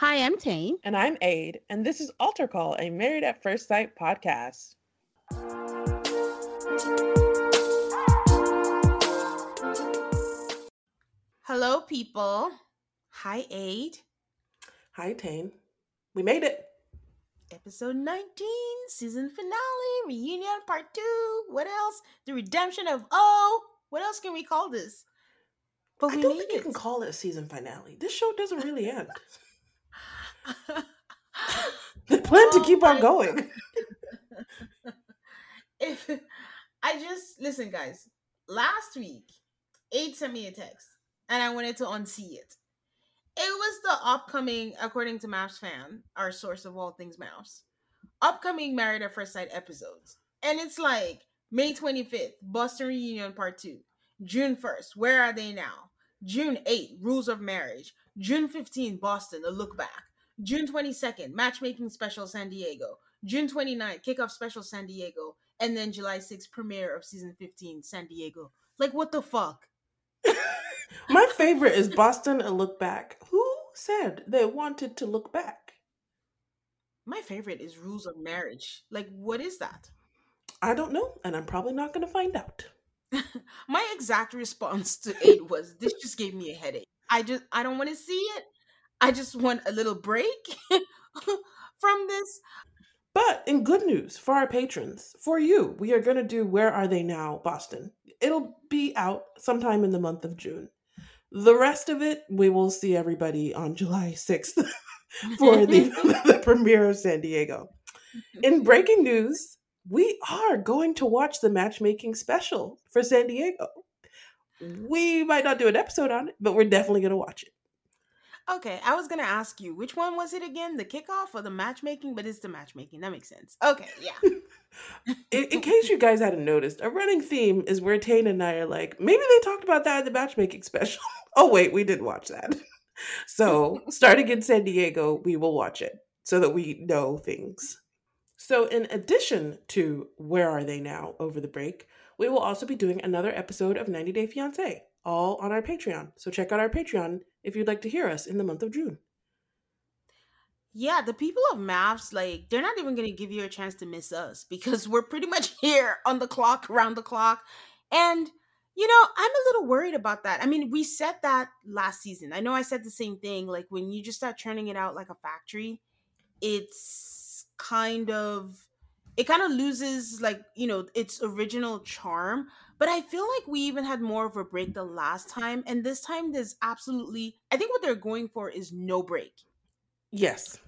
Hi, I'm Tane. And I'm Aid, and this is Altar Call, a Married at First Sight podcast. Hello, people. Hi, Aid. Hi, Tane. We made it. Episode 19, season finale, reunion part two. What else? The redemption of O. What else can we call this? But I don't think it. you can call it a season finale. This show doesn't really end. they plan oh to keep on going. if I just listen, guys. Last week, Aid sent me a text, and I wanted to unsee it. It was the upcoming, according to MAFS fan, our source of all things MAFS, upcoming Married at First Sight episodes, and it's like May twenty fifth, Boston reunion part two, June first, Where Are They Now? June 8th, Rules of Marriage. June 15th, Boston, A Look Back. June 22nd, matchmaking special San Diego. June 29th, kickoff special San Diego. And then July 6th, premiere of season 15, San Diego. Like, what the fuck? My favorite is Boston A Look Back. Who said they wanted to look back? My favorite is Rules of Marriage. Like, what is that? I don't know, and I'm probably not going to find out. My exact response to it was this just gave me a headache. I just I don't want to see it. I just want a little break from this. But in good news for our patrons, for you, we are going to do Where Are They Now, Boston. It'll be out sometime in the month of June. The rest of it, we will see everybody on July 6th for the, the premiere of San Diego. In mm-hmm. breaking news, we are going to watch the matchmaking special for San Diego. We might not do an episode on it, but we're definitely going to watch it. Okay, I was gonna ask you which one was it again, the kickoff or the matchmaking? But it's the matchmaking. That makes sense. Okay, yeah. in, in, case you guys hadn't noticed, a running theme is where Tane and I are like, maybe they talked about that in the matchmaking special. oh wait, we didn't watch that. So starting in San Diego, we will watch it so that we know things. So in addition to Where Are They Now over the break, we will also be doing another episode of 90 Day Fiance all on our Patreon. So check out our Patreon if you'd like to hear us in the month of June. Yeah, the people of MAFS, like, they're not even going to give you a chance to miss us because we're pretty much here on the clock, around the clock. And, you know, I'm a little worried about that. I mean, we said that last season. I know I said the same thing. Like, when you just start churning it out like a factory, it's kind of, it kind of loses, like, you know, its original charm. But I feel like we even had more of a break the last time. And this time, there's absolutely, I think what they're going for is no break. Yes.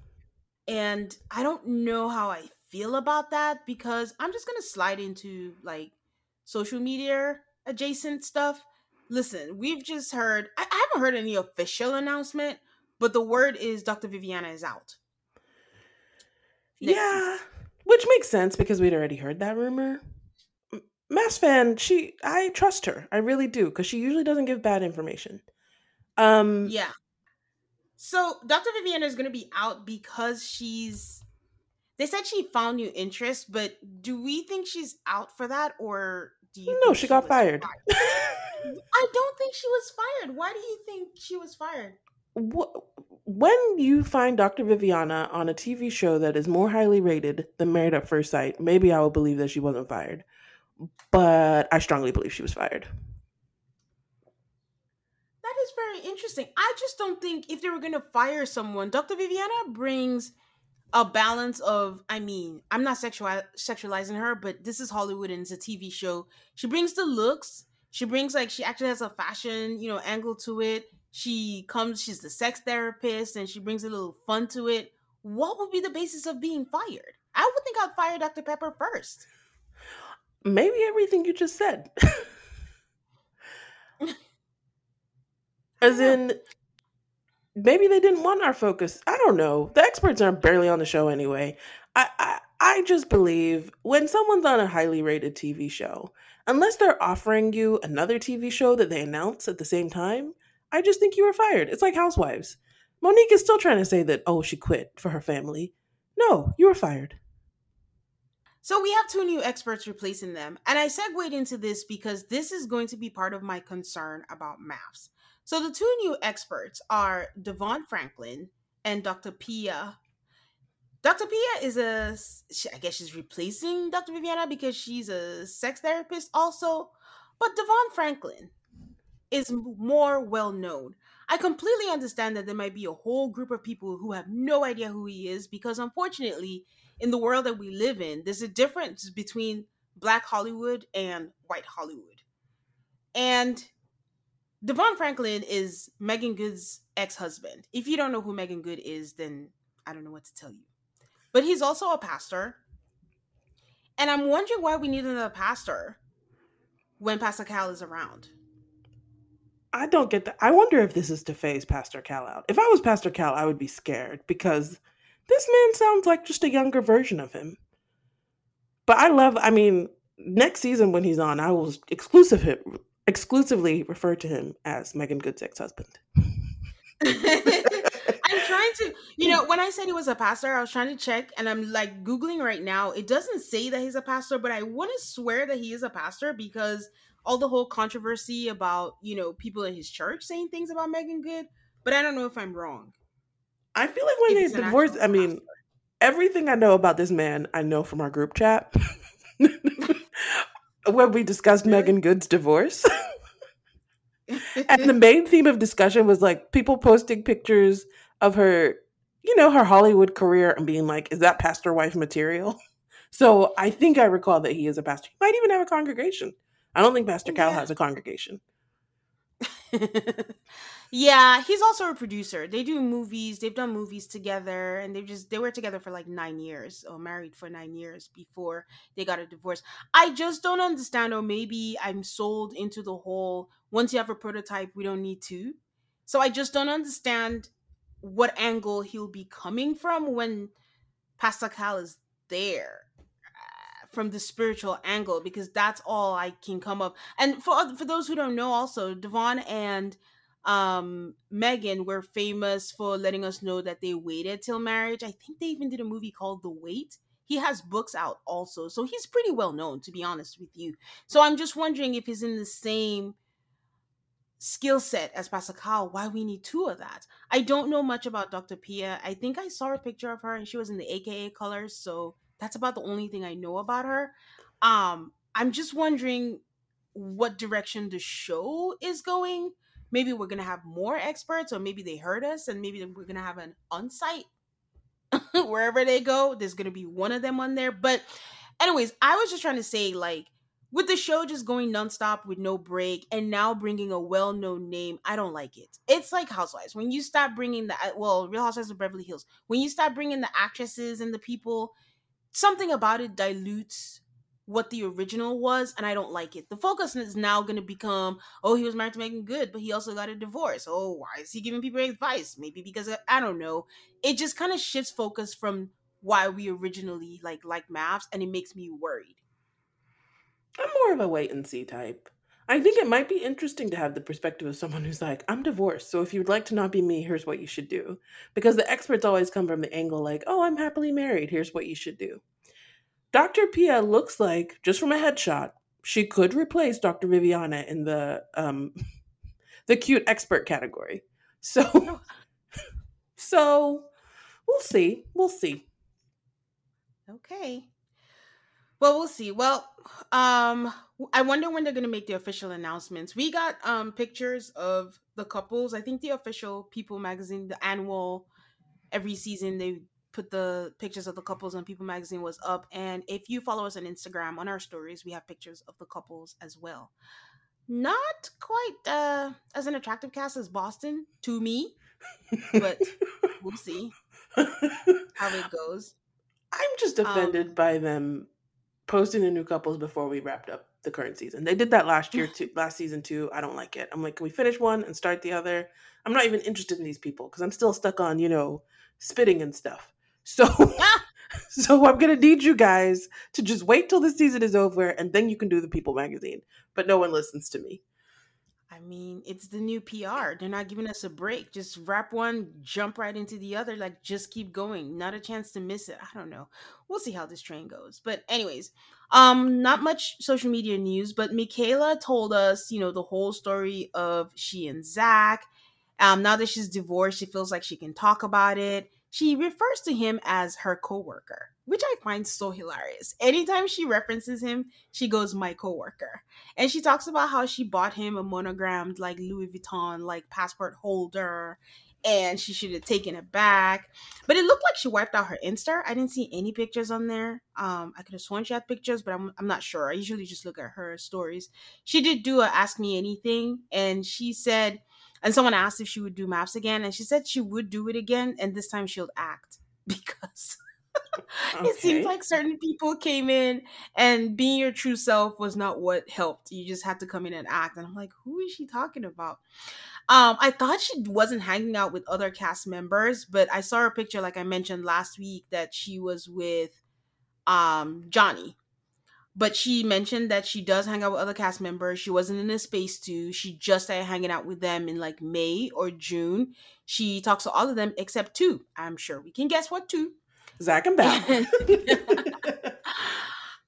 And I don't know how I feel about that because I'm just going to slide into like social media adjacent stuff. Listen, we've just heard, I, I haven't heard any official announcement, but the word is Dr. Viviana is out. Next yeah. Season. Which makes sense because we'd already heard that rumor. MAFS fan, she I trust her. I really do because she usually doesn't give bad information. Um Yeah. So Dr. Viviana is going to be out because she's they said she found new interest, but do we think she's out for that, or do you? No, think she got was fired. I don't think she was fired. Why do you think she was fired? Wh- when you find Dr. Viviana on a TV show that is more highly rated than Married at First Sight, maybe I will believe that she wasn't fired. But I strongly believe she was fired. That is very interesting. I just don't think if they were going to fire someone, Dr. Viviana brings a balance of I mean, I'm not sexual sexualizing her, but this is Hollywood and it's a TV show. She brings the looks. She brings like she actually has a fashion, you know, angle to it. She comes, she's the sex therapist and she brings a little fun to it. What would be the basis of being fired? I would think I'd fire Dr. Pepper first. Maybe everything you just said. As in, maybe they didn't want our focus. I don't know. The experts are barely on the show anyway. I, I I just believe when someone's on a highly rated TV show, unless they're offering you another TV show that they announce at the same time, I just think you were fired. It's like Housewives. Monique is still trying to say that oh she quit for her family. No, you were fired. So we have two new experts replacing them. And I segued into this because this is going to be part of my concern about MAFS. So the two new experts are DeVon Franklin and Dr. Pia. Dr. Pia is a, I guess she's replacing Dr. Viviana because she's a sex therapist also. But DeVon Franklin is more well known. I completely understand that there might be a whole group of people who have no idea who he is because unfortunately, in the world that we live in, there's a difference between black Hollywood and white Hollywood. And DeVon Franklin is Meagan Good's ex-husband. If you don't know who Meagan Good is, then I don't know what to tell you. But he's also a pastor. And I'm wondering why we need another pastor when Pastor Cal is around. I don't get that. I wonder if this is to phase Pastor Cal out. If I was Pastor Cal, I would be scared because this man sounds like just a younger version of him. But I love, I mean, next season when he's on, I will exclusive him, exclusively refer to him as Meagan Good's ex husband. I'm trying to, you know, when I said he was a pastor, I was trying to check and I'm like Googling right now. It doesn't say that he's a pastor, but I want to swear that he is a pastor because all the whole controversy about, you know, people in his church saying things about Meagan Good, but I don't know if I'm wrong. I feel like when they an I mean, pastor. everything I know about this man, I know from our group chat when we discussed? Meagan Good's divorce. and the main theme of discussion was like people posting pictures of her, you know, her Hollywood career and being like, is that pastor wife material? So I think I recall that he is a pastor. He might even have a congregation. I don't think Pastor Cal Yeah. has a congregation. Yeah, he's also a producer. They do movies. They've done movies together, and they've just they were together for like nine years or married for nine years before they got a divorce. I just don't understand, or maybe I'm sold into the whole once you have a prototype, we don't need two. So I just don't understand what angle he'll be coming from when Pastor Cal is there uh, from the spiritual angle because that's all I can come up. And for for those who don't know, also DeVon and um Meagan were famous for letting us know that they waited till marriage. I think they even did a movie called The Wait. He has books out also, so he's pretty well known to be honest with you. So I'm just wondering if he's in the same skill set as Pastor Cal, why we need two of that. I don't know much about Dr. Pia. I think I saw a picture of her and she was in the AKA colors, so that's about the only thing I know about her. Um, I'm just wondering what direction the show is going. Maybe we're gonna have more experts, or maybe they heard us, and maybe we're gonna have an on-site wherever they go. There's gonna be one of them on there. But, anyways, I was just trying to say, like, with the show just going nonstop with no break, and now bringing a well-known name, I don't like it. It's like Housewives when you stop bringing the well, Real Housewives of Beverly Hills. When you start bringing the actresses and the people, something about it dilutes what the original was, and I don't like it. The focus is now going to become, oh, he was married to Meagan Good, but he also got a divorce. Oh, why is he giving people advice? Maybe because of, I don't know. It just kind of shifts focus from why we originally like like MAFS, and it makes me worried. I'm more of a wait and see type. I think it might be interesting to have the perspective of someone who's like, I'm divorced, so if you'd like to not be me, here's what you should do. Because the experts always come from the angle like, oh, I'm happily married, here's what you should do. Dr. Pia looks like, just from a headshot, she could replace Dr. Viviana in the um the cute expert category. So so we'll see. We'll see. Okay. Well, we'll see. Well, um, I wonder when they're gonna make the official announcements. We got um pictures of the couples. I think the official People magazine, the annual, every season they put the pictures of the couples on People magazine was up. And if you follow us on Instagram on our stories, we have pictures of the couples as well. Not quite uh as an attractive cast as Boston to me, but we'll see how it goes. I'm just offended Um, by them posting the new couples before we wrapped up the current season. They did that last year too, last season too. I don't like it. I'm like, can we finish one and start the other? I'm not even interested in these people because I'm still stuck on, you know, spitting and stuff. So so I'm gonna need you guys to just wait till the season is over and then you can do the People magazine. But no one listens to me. I mean, it's the new PR. They're not giving us a break. Just wrap one, jump right into the other. Like, just keep going. Not a chance to miss it. I don't know. We'll see how this train goes. But, anyways, um, not much social media news. But Michaela told us, you know, the whole story of she and Zach. Um, now that she's divorced, she feels like she can talk about it. She refers to him as her coworker, which I find so hilarious. Anytime she references him, she goes, "My coworker." and she talks about how she bought him a monogrammed like Louis Vuitton like passport holder and she should have taken it back. But it looked like she wiped out her Insta. I didn't see any pictures on there. Um, I could have sworn she had pictures, but I'm, I'm not sure. I usually just look at her stories. She did do a Ask Me Anything, and she said, and someone asked if she would do MAFS again, and she said she would do it again, and this time she'll act because it seems like certain people came in and being your true self was not what helped. You just had to come in and act. And I'm like, who is she talking about? Um, I thought she wasn't hanging out with other cast members, but I saw a picture, like I mentioned last week, that she was with um Johnny. But she mentioned that she does hang out with other cast members. She wasn't in a space too. She just started hanging out with them in like May or June. She talks to all of them except two. I'm sure we can guess what two. Zach and Beth.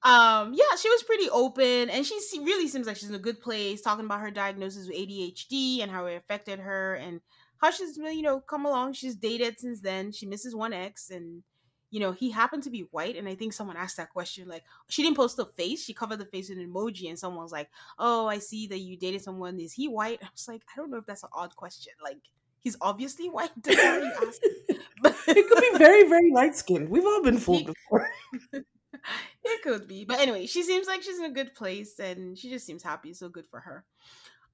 um yeah she was pretty open and she really seems like she's in a good place talking about her diagnosis with adhd and how it affected her and how she's you know come along she's dated since then she misses one ex and you know he happened to be white and i think someone asked that question like she didn't post the face she covered the face with an emoji and someone was like oh i see that you dated someone is he white i was like i don't know if that's an odd question like he's obviously white that's why you asked but it could be very, very light skinned. We've all been fooled before. it could be but anyway she seems like she's in a good place and she just seems happy so good for her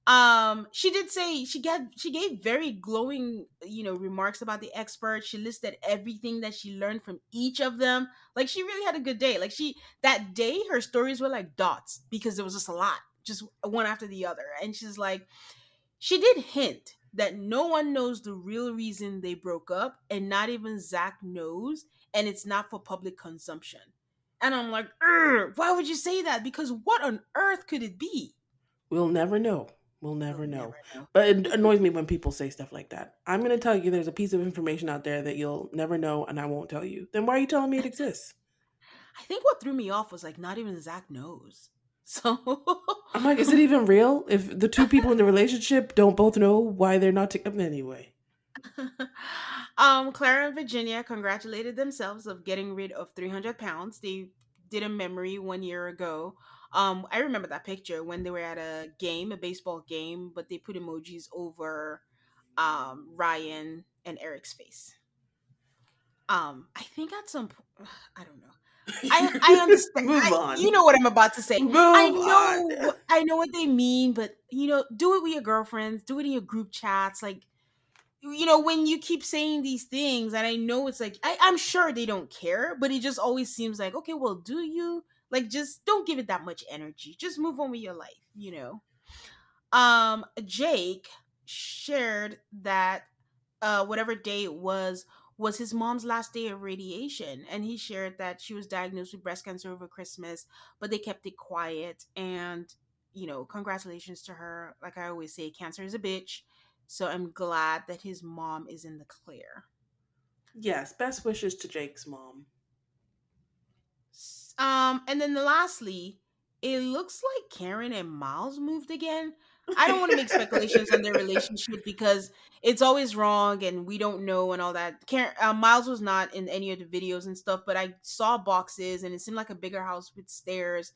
um she did say she got she gave very glowing you know remarks about the experts. She listed everything that she learned from each of them. Like she really had a good day. Like she that day her stories were like dots because there was just a lot just one after the other. And she's like she did hint that no one knows the real reason they broke up and not even zach knows and it's not for public consumption. And i'm like why would you say that? Because what on earth could it be? We'll never know. We'll never We'll know. never know. But it annoys me when people say stuff like that. I'm going to tell you there's a piece of information out there that you'll never know and I won't tell you. Then why are you telling me it exists? I think what threw me off was like not even Zach knows. So I'm like, is it even real? If the two people in the relationship don't both know why they're not together anyway. um Clara and Virginia congratulated themselves of getting rid of 300 pounds. They did a memory one year ago. Um I remember that picture when they were at a game, a baseball game, but they put emojis over um Ryan and Eric's face. Um I think at some po- I don't know. I I understand. Move I- on. You know what I'm about to say. Move I on. know I know what they mean, but you know, do it with your girlfriends, do it in your group chats, like you know, when you keep saying these things, and I know it's like I, I'm sure they don't care, but it just always seems like, okay, well, do you like just don't give it that much energy. Just move on with your life, you know. Um, Jake shared that uh whatever day it was was his mom's last day of radiation and he shared that she was diagnosed with breast cancer over christmas but they kept it quiet and you know, congratulations to her. Like I always say, cancer is a bitch. So I'm glad that his mom is in the clear. Yes, best wishes to Jake's mom. Um, and then lastly, it looks like Karen and Miles moved again. I don't want to make speculations on their relationship because it's always wrong and we don't know and all that. Karen, uh, Miles was not in any of the videos and stuff, but I saw boxes and it seemed like a bigger house with stairs.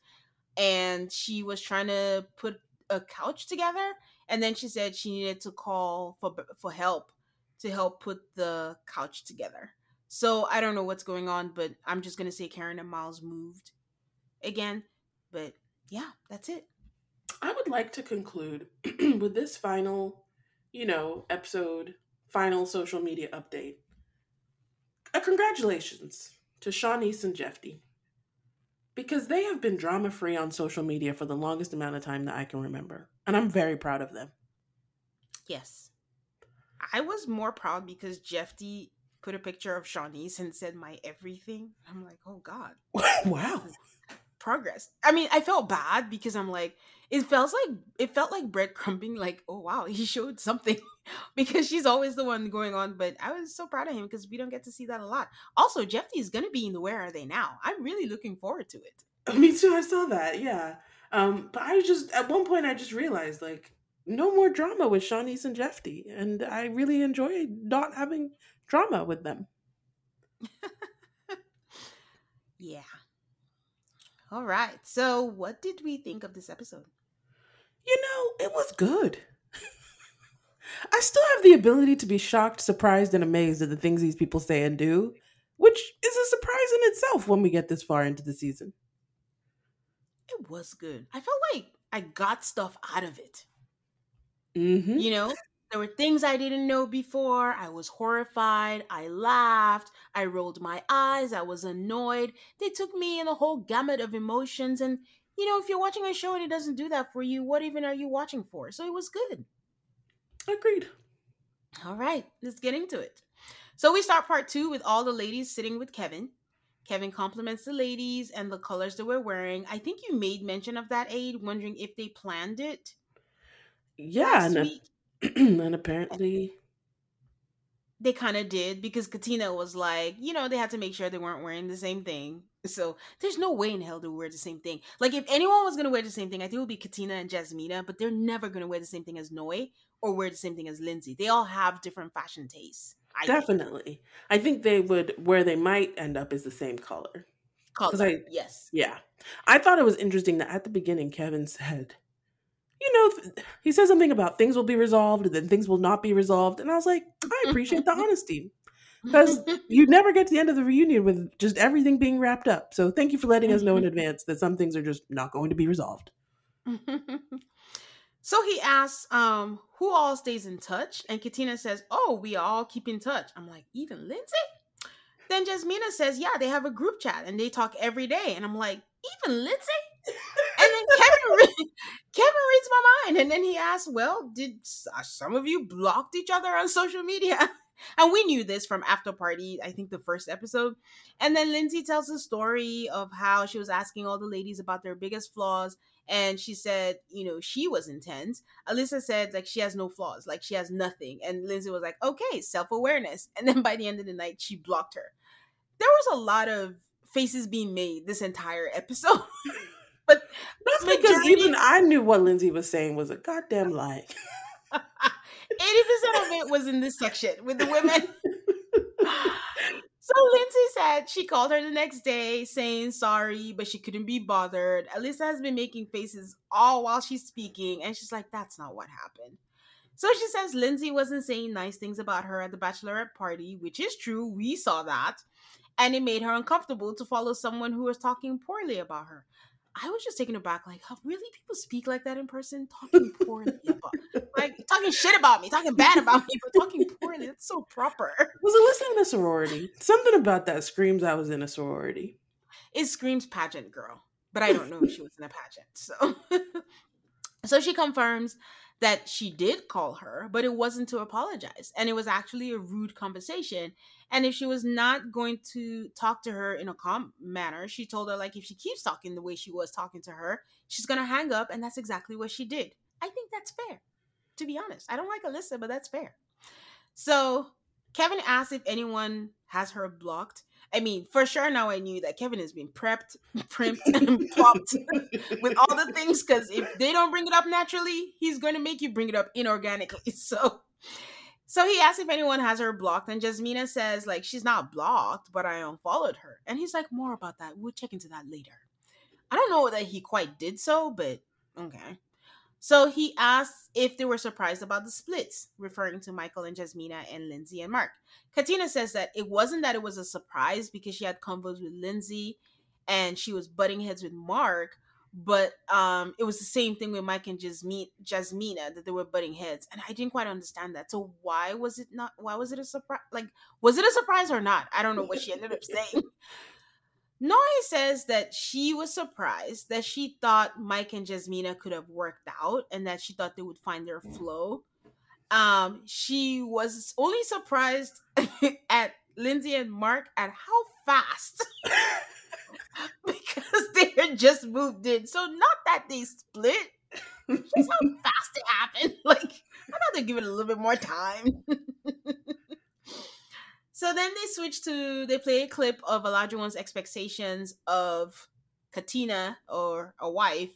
And she was trying to put a couch together, and then she said she needed to call for for help to help put the couch together. So I don't know what's going on, but I'm just gonna say Karen and Miles moved again. But yeah, that's it. I would like to conclude with this final, you know, episode, final social media update. A congratulations to Shawniece and Jephte. Because they have been drama free on social media for the longest amount of time that I can remember. And I'm very proud of them. Yes. I was more proud because Jephte put a picture of Shawniece and said my everything. I'm like, oh God. wow. Progress. I mean, I felt bad because I'm like, it felt like it felt like breadcrumbing, like, oh wow, he showed something. because she's always the one going on. But I was so proud of him because we don't get to see that a lot. Also, Jephte is gonna be in the Where Are They Now? I'm really looking forward to it. Me too, I saw that, yeah. Um, but I just at one point I just realized like no more drama with Shawniece and Jephte. And I really enjoy not having drama with them. Yeah. All right. So, what did we think of this episode? You know, it was good. I still have the ability to be shocked, surprised, and amazed at the things these people say and do, which is a surprise in itself when we get this far into the season. It was good. I felt like I got stuff out of it. Mm-hmm. You know, there were things I didn't know before. I was horrified. I laughed. I rolled my eyes. I was annoyed. They took me in a whole gamut of emotions. And, you know, if you're watching a show and it doesn't do that for you, what even are you watching for? So it was good. Agreed. All right, let's get into it. So we start part two with all the ladies sitting with Kevin. Kevin compliments the ladies and the colors that we're wearing. I think you made mention of that, Aid, wondering if they planned it. Yeah, and, week. and apparently, they kind of did because Katina was like, you know, they had to make sure they weren't wearing the same thing. So there's no way in hell to wear the same thing. Like if anyone was gonna wear the same thing, I think it would be Katina and Jasmina, but they're never gonna wear the same thing as Noi or wear the same thing as Lindsay. They all have different fashion tastes. I think. definitely. I think they would, where they might end up is the same color. Color, I- yes. Yeah. I thought it was interesting that at the beginning, Kevin said, you know, th- he says something about things will be resolved and then things will not be resolved. And I was like, I appreciate the honesty because you never get to the end of the reunion with just everything being wrapped up. So thank you for letting us know in advance that some things are just not going to be resolved. so he asks, um, who all stays in touch? And Katina says, Oh, we all keep in touch. I'm like, even Lindsay? Then Jasmina says, Yeah, they have a group chat and they talk every day. And I'm like, even Lindsay? Kevin, Kevin reads my mind, and then he asks, "Well, did uh, some of you blocked each other on social media?" And we knew this from After Party, I think the first episode. And then Lindsay tells the story of how she was asking all the ladies about their biggest flaws, and she said, you know, she was intense. Alyssa said like she has no flaws, like she has nothing, and Lindsay was like, "Okay, self awareness." And then by the end of the night, she blocked her. There was a lot of faces being made this entire episode. but That's because Majority- even I knew what Lindsay was saying was a goddamn lie. 80% of it was in this section with the women. so Lindsay said she called her the next day saying sorry, but she couldn't be bothered. Alyssa has been making faces all while she's speaking, and she's like, that's not what happened. So she says Lindsay wasn't saying nice things about her at the bachelorette party, which is true. We saw that. And it made her uncomfortable to follow someone who was talking poorly about her. I was just taken aback, like, how really people speak like that in person, talking poorly about, like talking shit about me, talking bad about me, but talking poorly. That's so proper. Was Alyssa in a sorority? Something about that screams I was in a sorority. It screams pageant girl, but I don't know if she was in a pageant. So, so she confirms that she did call her, but it wasn't to apologize, and it was actually a rude conversation. And if she was not going to talk to her in a calm manner, she told her, like, if she keeps talking the way she was talking to her, she's going to hang up. And that's exactly what she did. I think that's fair, to be honest. I don't like Alyssa, but that's fair. So Kevin asked if anyone has her blocked. I mean, for sure now I knew that Kevin has been prepped, primped, and plopped with all the things because if they don't bring it up naturally, he's going to make you bring it up inorganically. So so he asked if anyone has her blocked, and Jasmina says, like, she's not blocked, but I unfollowed her. And he's like, more about that. We'll check into that later. I don't know that he quite did so, but okay. So he asked if they were surprised about the splits, referring to Michael and Jasmina and Lindsay and Mark. Katina says that it wasn't that it was a surprise because she had convos with Lindsay and she was butting heads with Mark, but um, it was the same thing with Mike and Jasmine, Jasmina that they were butting heads, and I didn't quite understand that. So why was it not? Why was it a surprise? Like, was it a surprise or not? I don't know what she ended up saying. Noi says that she was surprised that she thought Mike and Jasmina could have worked out and that she thought they would find their flow. Um, she was only surprised at Lindsay and Mark at how fast because they had just moved in. So not that they split, just how fast it happened. Like I thought they'd give it a little bit more time. So then they switch to they play a clip of Olajuwon's expectations of Katina or a wife,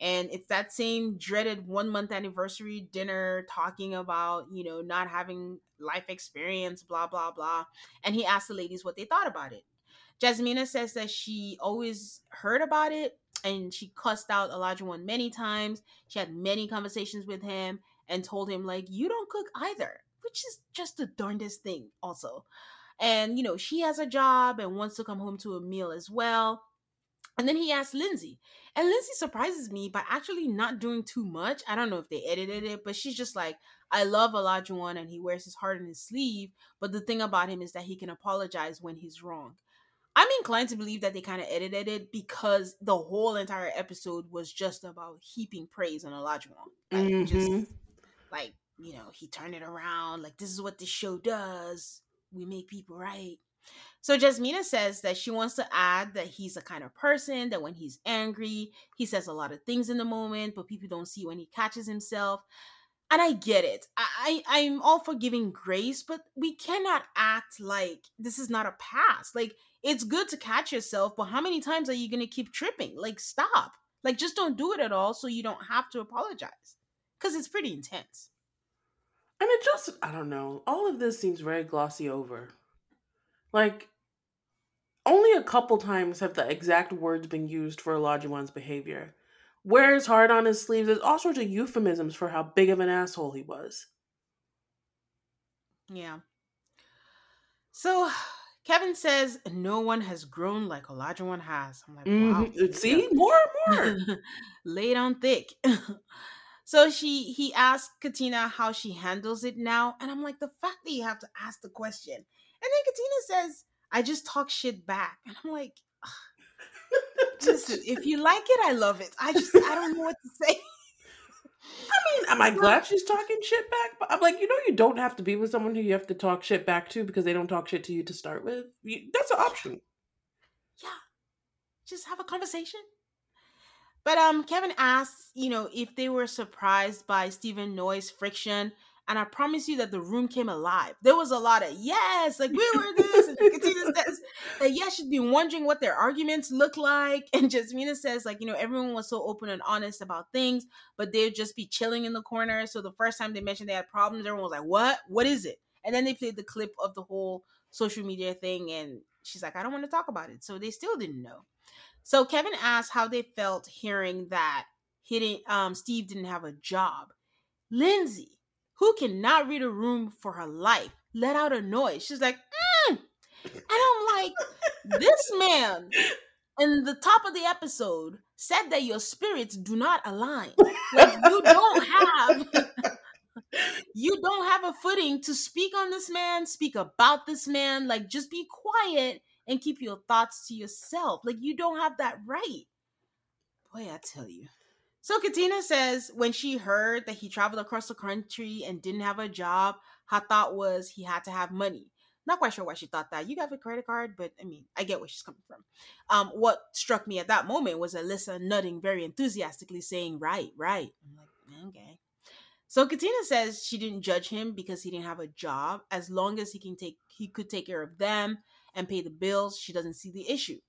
and it's that same dreaded one month anniversary dinner talking about you know not having life experience, blah blah blah. And he asked the ladies what they thought about it. Jasmina says that she always heard about it and she cussed out Olajuwon many times. She had many conversations with him and told him like you don't cook either which is just the darndest thing, also. And, you know, she has a job and wants to come home to a meal as well. And then he asked Lindsay. And Lindsay surprises me by actually not doing too much. I don't know if they edited it, but she's just like, I love Olajuwon and he wears his heart on his sleeve. But the thing about him is that he can apologize when he's wrong. I'm inclined to believe that they kind of edited it because the whole entire episode was just about heaping praise on Olajuwon. Like, mm-hmm. just like you know, he turned it around. Like, this is what this show does. We make people right. So Jasmina says that she wants to add that he's a kind of person that when he's angry, he says a lot of things in the moment, but people don't see when he catches himself. And I get it. I, I I'm all for giving grace, but we cannot act like this is not a past. Like it's good to catch yourself, but how many times are you gonna keep tripping? Like stop. Like just don't do it at all so you don't have to apologize. Cause it's pretty intense. And it just, I don't know, all of this seems very glossy over. Like, only a couple times have the exact words been used for Olajuwon's behavior. Wears hard on his sleeves. There's all sorts of euphemisms for how big of an asshole he was. Yeah. So Kevin says no one has grown like Olajuwon has. I'm like, wow. Mm-hmm. See, more and more. Laid on thick. So she he asked Katina how she handles it now, and I'm like, the fact that you have to ask the question, and then Katina says, "I just talk shit back," and I'm like, listen, if you like it, I love it. I just I don't know what to say. I mean, am I glad she's talking shit back? But I'm like, you know, you don't have to be with someone who you have to talk shit back to because they don't talk shit to you to start with. You, that's an option. Yeah, just have a conversation. But um, Kevin asks, you know, if they were surprised by Stephen Noi's friction, and I promise you that the room came alive. There was a lot of yes, like we were this, and Katina says that yes, she's been wondering what their arguments look like, and Jasmina says like you know everyone was so open and honest about things, but they'd just be chilling in the corner. So the first time they mentioned they had problems, everyone was like, "What? What is it?" And then they played the clip of the whole social media thing, and she's like, "I don't want to talk about it." So they still didn't know. So Kevin asked how they felt hearing that didn't, um, Steve didn't have a job. Lindsay, who cannot read a room for her life, let out a noise. She's like, mm. and I'm like, this man in the top of the episode said that your spirits do not align. Like you don't have you don't have a footing to speak on this man, speak about this man. Like just be quiet and keep your thoughts to yourself. Like you don't have that right. Boy, I tell you. So Katina says when she heard that he traveled across the country and didn't have a job, her thought was he had to have money. Not quite sure why she thought that. You have a credit card, but I mean, I get where she's coming from. Um, what struck me at that moment was Alyssa nodding very enthusiastically, saying, Right, right. I'm like, okay. So Katina says she didn't judge him because he didn't have a job. As long as he can take he could take care of them and pay the bills, she doesn't see the issue.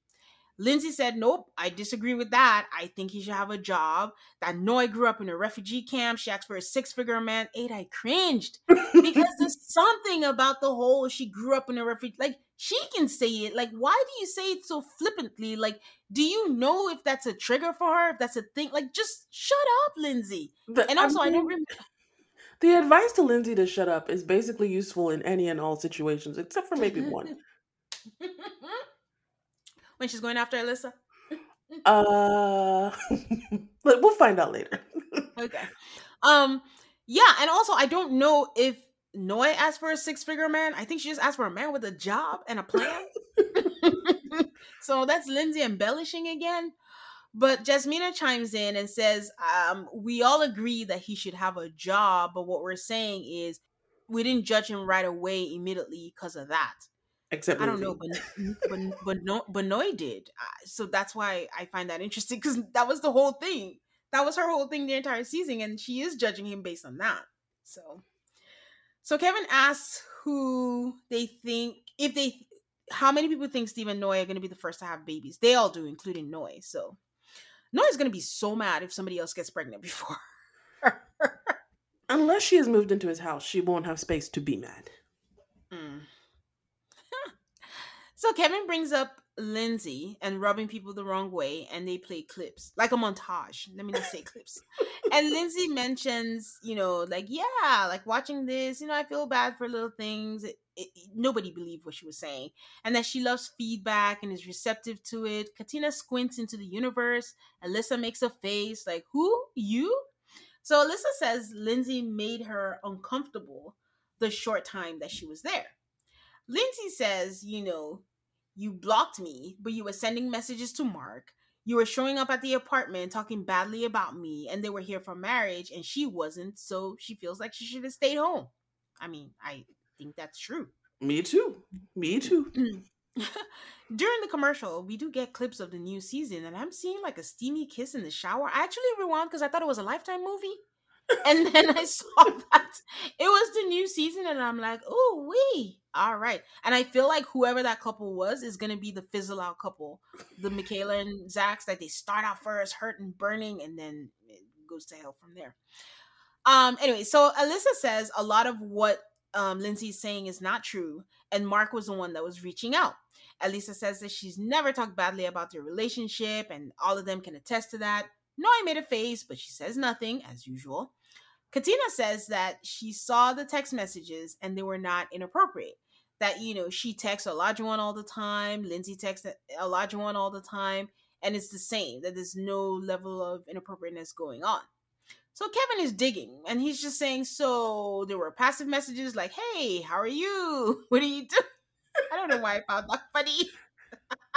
Lindsay said, Nope, I disagree with that. I think he should have a job. That Noi grew up in a refugee camp. She asked for a six figure man. Eight, I cringed because there's something about the whole she grew up in a refugee. Like, she can say it. Like, why do you say it so flippantly? Like, do you know if that's a trigger for her? If that's a thing? Like, just shut up, Lindsay. The- And also, I don't mean, remember. The advice to Lindsay to shut up is basically useful in any and all situations, except for maybe one. when she's going after Alyssa. Uh, but we'll find out later. Okay. Um, yeah, and also I don't know if Noi asked for a six figure man. I think she just asked for a man with a job and a plan. so that's Lindsay embellishing again. But Jasmina chimes in and says, um, we all agree that he should have a job, but what we're saying is we didn't judge him right away immediately because of that. Except I don't know, but but but no, but Noi did. So that's why I find that interesting because that was the whole thing. That was her whole thing the entire season, and she is judging him based on that. So, so Kevin asks who they think if they how many people think Steve and Noi are going to be the first to have babies. They all do, including Noi. So, Noi is going to be so mad if somebody else gets pregnant before. Unless she has moved into his house, she won't have space to be mad. Mm. So Kevin brings up Lindsay and rubbing people the wrong way, and they play clips like a montage. Let me not say clips. And Lindsay mentions, you know, like yeah, like watching this, you know, I feel bad for little things. It, it, nobody believed what she was saying, and that she loves feedback and is receptive to it. Katina squints into the universe. Alyssa makes a face like, "Who you?" So Alyssa says Lindsay made her uncomfortable the short time that she was there. Lindsay says, you know, you blocked me, but you were sending messages to Mark. You were showing up at the apartment talking badly about me, and they were here for marriage, and she wasn't, so she feels like she should have stayed home. I mean, I think that's true. Me too. Me too. During the commercial, we do get clips of the new season, and I'm seeing like a steamy kiss in the shower. I actually rewound because I thought it was a Lifetime movie. And then I saw that it was the new season, and I'm like, oh, we All right. And I feel like whoever that couple was is to be the fizzle out couple. The Michaela and Zach's, that they start out first hurt and burning, and then it goes to hell from there. Um. Anyway, so Alyssa says a lot of what um, Lindsay's saying is not true, and Mark was the one that was reaching out. Alyssa says that she's never talked badly about their relationship, and all of them can attest to that. No, I made a face, but she says nothing, as usual. Katina says that she saw the text messages and they were not inappropriate. That, you know, she texts Olajuwon all the time, Lindsay texts Olajuwon all the time, and it's the same, that there's no level of inappropriateness going on. So Kevin is digging, and he's just saying, so there were passive messages like, hey, how are you? What are you doing? I don't know why I found that funny.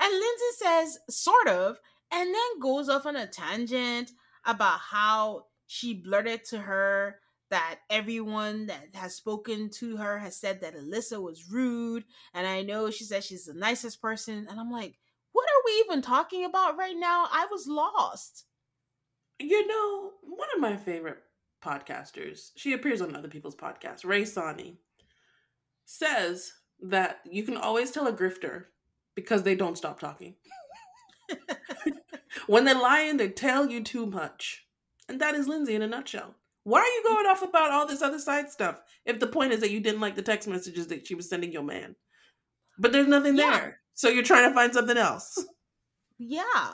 and Lindsay says, sort of, and then goes off on a tangent about how she blurted to her that everyone that has spoken to her has said that Alyssa was rude. And I know she said she's the nicest person. And I'm like, what are we even talking about right now? I was lost. You know, one of my favorite podcasters, she appears on other people's podcasts, Ray Sani, says that you can always tell a grifter because they don't stop talking. when they're lying, they tell you too much. And that is Lindsay in a nutshell. Why are you going off about all this other side stuff if the point is that you didn't like the text messages that she was sending your man? But there's nothing Yeah. there. So you're trying to find something else. Yeah.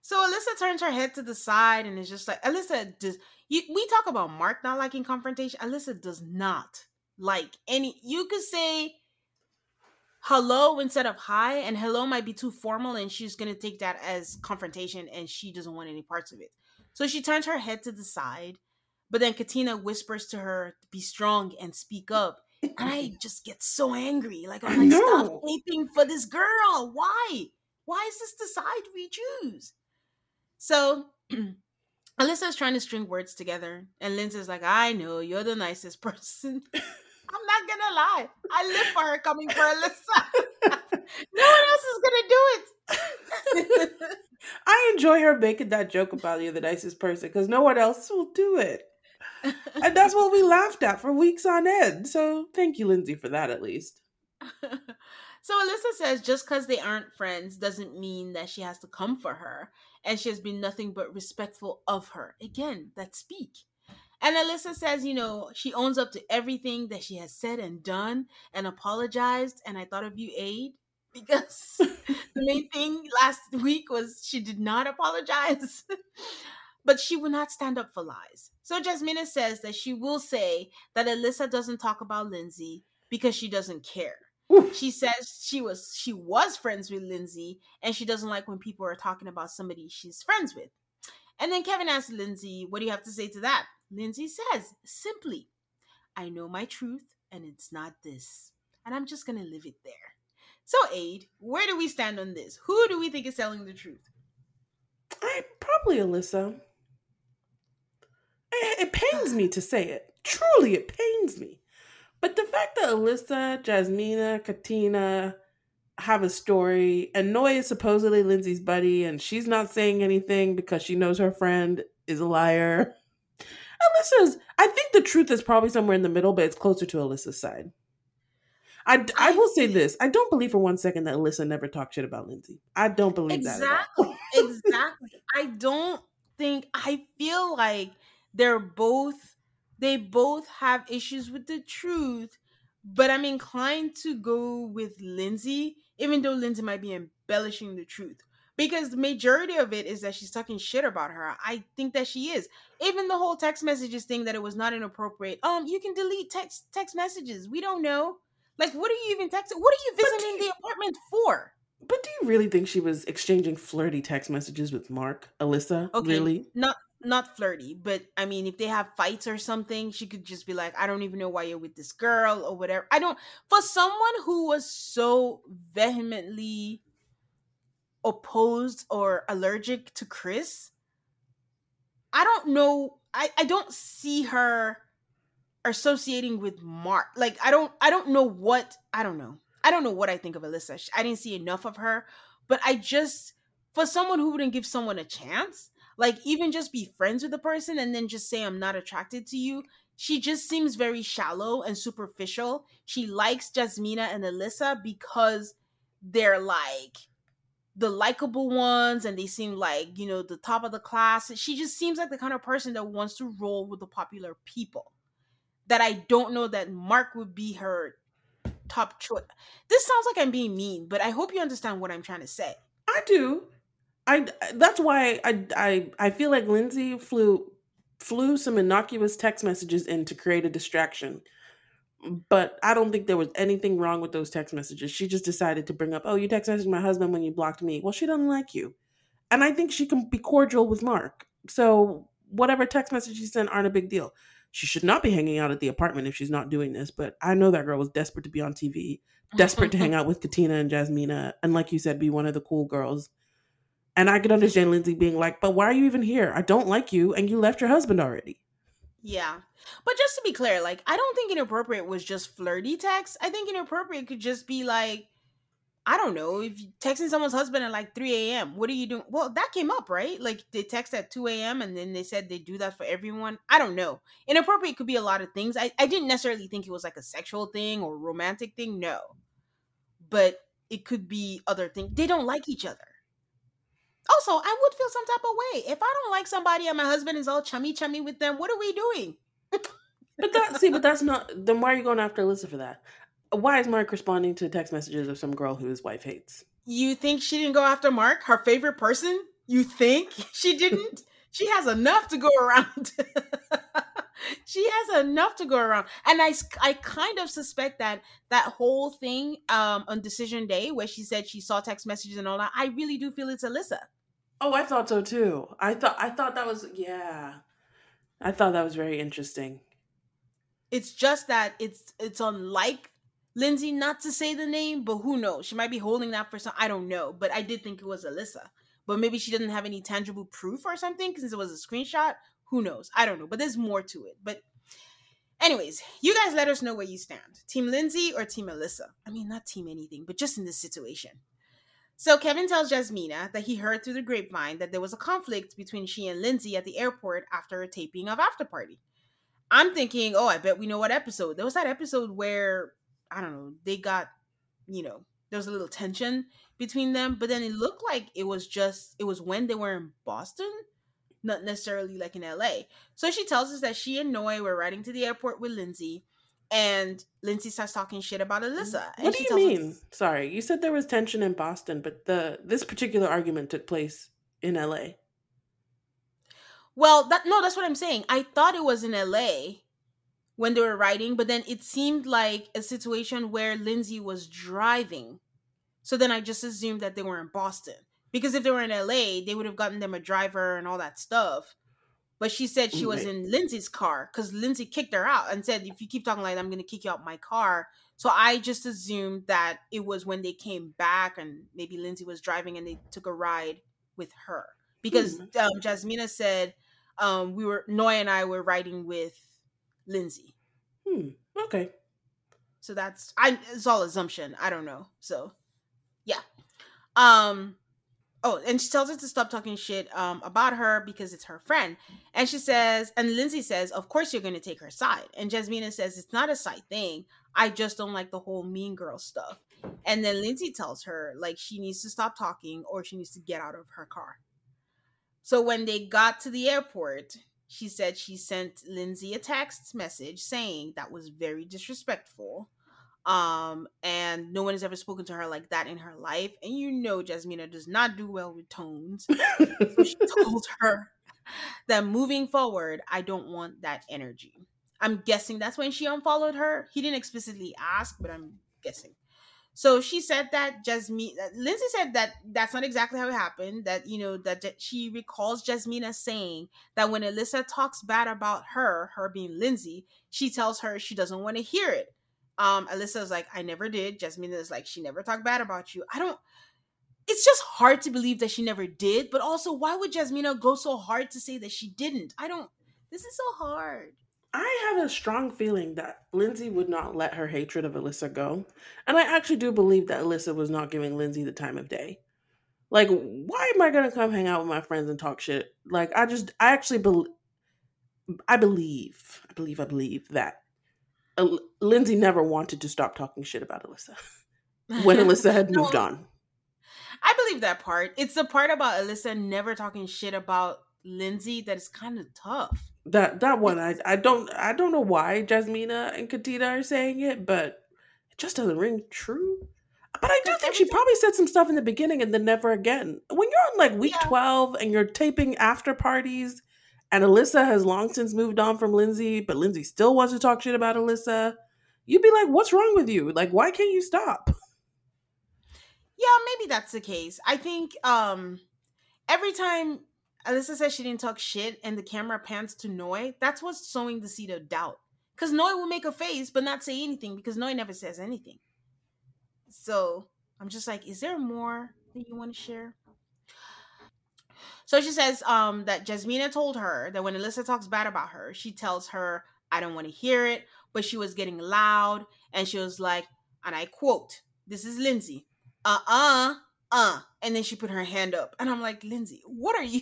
So Alyssa turns her head to the side and is just like, Alyssa does. You, we talk about Mark not liking confrontation. Alyssa does not like any. You could say hello instead of hi, and hello might be too formal, and she's gonna take that as confrontation, and she doesn't want any parts of it. So she turns her head to the side, but then Katina whispers to her, "Be strong and speak up." And I just get so angry. Like I'm like, stop taping for this girl. Why? Why is this the side we choose? So Alyssa's trying to string words together, and Lindsay's like, I know, you're the nicest person. I'm not gonna lie. I live for her coming for Alyssa. no one else is gonna do it. I enjoy her making that joke about you're the nicest person because no one else will do it. And that's what we laughed at for weeks on end. So thank you, Lindsay, for that at least. so Alyssa says just because they aren't friends doesn't mean that she has to come for her, and she has been nothing but respectful of her. Again, that speak. And Alyssa says, you know, she owns up to everything that she has said and done and apologized. And I thought of you, Aid, because the main thing last week was she did not apologize, but she will not stand up for lies. So Jasmina says that she will say that Alyssa doesn't talk about Lindsay because she doesn't care. She says she was she was friends with Lindsay and she doesn't like when people are talking about somebody she's friends with. And then Kevin asks Lindsay, "What do you have to say to that?" Lindsay says simply, "I know my truth and it's not this." And I'm just going to leave it there. So, Aid, where do we stand on this? Who do we think is telling the truth? I probably Alyssa. It, it pains me to say it. Truly, it pains me. But the fact that Alyssa, Jasmina, Katina have a story, and Noi is supposedly Lindsay's buddy, and she's not saying anything because she knows her friend is a liar. Alyssa's, I think the truth is probably somewhere in the middle, but it's closer to Alyssa's side. I, I will say this. I don't believe for one second that Alyssa never talked shit about Lindsay. I don't believe that. Exactly. exactly. I don't think I feel like they're both they both have issues with the truth, but I'm inclined to go with Lindsay, even though Lindsay might be embellishing the truth. Because the majority of it is that she's talking shit about her. I think that she is. Even the whole text messages thing that it was not inappropriate. Um, you can delete text text messages. We don't know. Like, what are you even texting? What are you visiting the apartment for? But do you really think she was exchanging flirty text messages with Mark, Alyssa? Okay, Really? not not flirty, but I mean, if they have fights or something, she could just be like, "I don't even know why you're with this girl" or whatever. I don't. For someone who was so vehemently opposed or allergic to Chris, I don't know. I I don't see her associating with Mark. Like I don't I don't know what I don't know. I don't know what I think of Alyssa. I didn't see enough of her, but I just for someone who wouldn't give someone a chance, like even just be friends with the person and then just say I'm not attracted to you. She just seems very shallow and superficial. She likes Jasmina and Alyssa because they're like the likable ones and they seem like, you know, the top of the class. She just seems like the kind of person that wants to roll with the popular people. That I don't know that Mark would be her top choice. This sounds like I'm being mean, but I hope you understand what I'm trying to say. I do. I that's why I I I feel like Lindsay flew flew some innocuous text messages in to create a distraction. But I don't think there was anything wrong with those text messages. She just decided to bring up, "Oh, you text messaged my husband when you blocked me." Well, she doesn't like you. And I think she can be cordial with Mark. So, whatever text messages she sent aren't a big deal. She should not be hanging out at the apartment if she's not doing this, but I know that girl was desperate to be on TV, desperate to hang out with Katina and Jasmina, and like you said, be one of the cool girls. And I could understand Lindsay being like, but why are you even here? I don't like you, and you left your husband already. Yeah. But just to be clear, like I don't think inappropriate was just flirty text. I think inappropriate could just be like, I don't know, if you texting someone's husband at like 3 a.m. What are you doing? Well, that came up, right? Like they text at 2 a.m. and then they said they do that for everyone. I don't know. Inappropriate could be a lot of things. I, I didn't necessarily think it was like a sexual thing or romantic thing. No. But it could be other things. They don't like each other. Also, I would feel some type of way. If I don't like somebody and my husband is all chummy chummy with them, what are we doing? But that see, but that's not. Then why are you going after Alyssa for that? Why is Mark responding to text messages of some girl who his wife hates? You think she didn't go after Mark, her favorite person? You think she didn't? she has enough to go around. she has enough to go around. And I, I kind of suspect that that whole thing um, on decision day where she said she saw text messages and all that, I really do feel it's Alyssa. Oh, I thought so too. I thought I thought that was yeah. I thought that was very interesting. It's just that it's it's unlike Lindsay not to say the name, but who knows? She might be holding that for some. I don't know, but I did think it was Alyssa. But maybe she doesn't have any tangible proof or something since it was a screenshot. Who knows? I don't know. But there's more to it. But Anyways, you guys let us know where you stand. Team Lindsay or Team Alyssa? I mean, not team anything, but just in this situation. So Kevin tells Jasmina that he heard through the grapevine that there was a conflict between she and Lindsay at the airport after a taping of After Party. I'm thinking, oh, I bet we know what episode. There was that episode where, I don't know, they got, you know, there was a little tension between them, but then it looked like it was just, it was when they were in Boston not necessarily like in LA. So she tells us that she and Noi were riding to the airport with Lindsay, and Lindsay starts talking shit about Alyssa. What do you mean? Us, Sorry, you said there was tension in Boston, but the this particular argument took place in LA. well, that no, that's what I'm saying. I thought it was in LA when they were riding, but then it seemed like a situation where Lindsay was driving. So then I just assumed that they were in Boston. Because if they were in LA, they would have gotten them a driver and all that stuff. But she said she was in Lindsay's car because Lindsay kicked her out and said, if you keep talking like that, I'm going to kick you out my car. So I just assumed that it was when they came back and maybe Lindsay was driving and they took a ride with her. Because um, Jasmina said um, we were, Noi and I were riding with Lindsay. Hmm. Okay. So that's I it's all assumption. I don't know. So yeah. Um oh, and she tells her to stop talking shit um about her because it's her friend. And she says, and Lindsay says, Of course you're gonna take her side. And Jasmina says it's not a side thing. I just don't like the whole mean girl stuff. And then Lindsay tells her like she needs to stop talking or she needs to get out of her car. So when they got to the airport, she said she sent Lindsay a text message saying that was very disrespectful. Um, and no one has ever spoken to her like that in her life. And you know, Jasmina does not do well with tones. So she told her that moving forward, I don't want that energy. I'm guessing that's when she unfollowed her. He didn't explicitly ask, but I'm guessing. So she said that Jasmine, that Lindsay said that that's not exactly how it happened. That you know that, she recalls Jasmina saying that when Alyssa talks bad about her, her being Lindsay, she tells her she doesn't want to hear it. Um, Alyssa's like, I never did. Jasmine is like, she never talked bad about you. I don't. It's just hard to believe that she never did, but also, why would Jasmina go so hard to say that she didn't? I don't. This is so hard. I have a strong feeling that Lindsay would not let her hatred of Alyssa go. And I actually do believe that Alyssa was not giving Lindsay the time of day. Like, why am I going to come hang out with my friends and talk shit? Like, I just, I actually believe, I believe, I believe, I believe that Al- Lindsay never wanted to stop talking shit about Alyssa when Alyssa had moved No, on. I believe that part. It's the part about Alyssa never talking shit about Lindsay that is kind of tough. That that one, I I don't I don't know why Jasmina and Katina are saying it, but it just doesn't ring true. But I do think she probably said some stuff in the beginning and then never again. When you're on like week Yeah. twelve and you're taping after parties, and Alyssa has long since moved on from Lindsay, but Lindsay still wants to talk shit about Alyssa, you'd be like, "What's wrong with you? Like, why can't you stop?" Yeah, maybe that's the case. I think um every time Alyssa says she didn't talk shit and the camera pans to Noi, that's what's sowing the seed of doubt. Because Noi will make a face but not say anything because Noi never says anything. So I'm just like, is there more that you want to share? So she says um that Jasmina told her that when Alyssa talks bad about her, she tells her, I don't want to hear it, but she was getting loud and she was like, and I quote, this is Lindsay, uh uh uh, and then she put her hand up, and I'm like, Lindsay, what are you?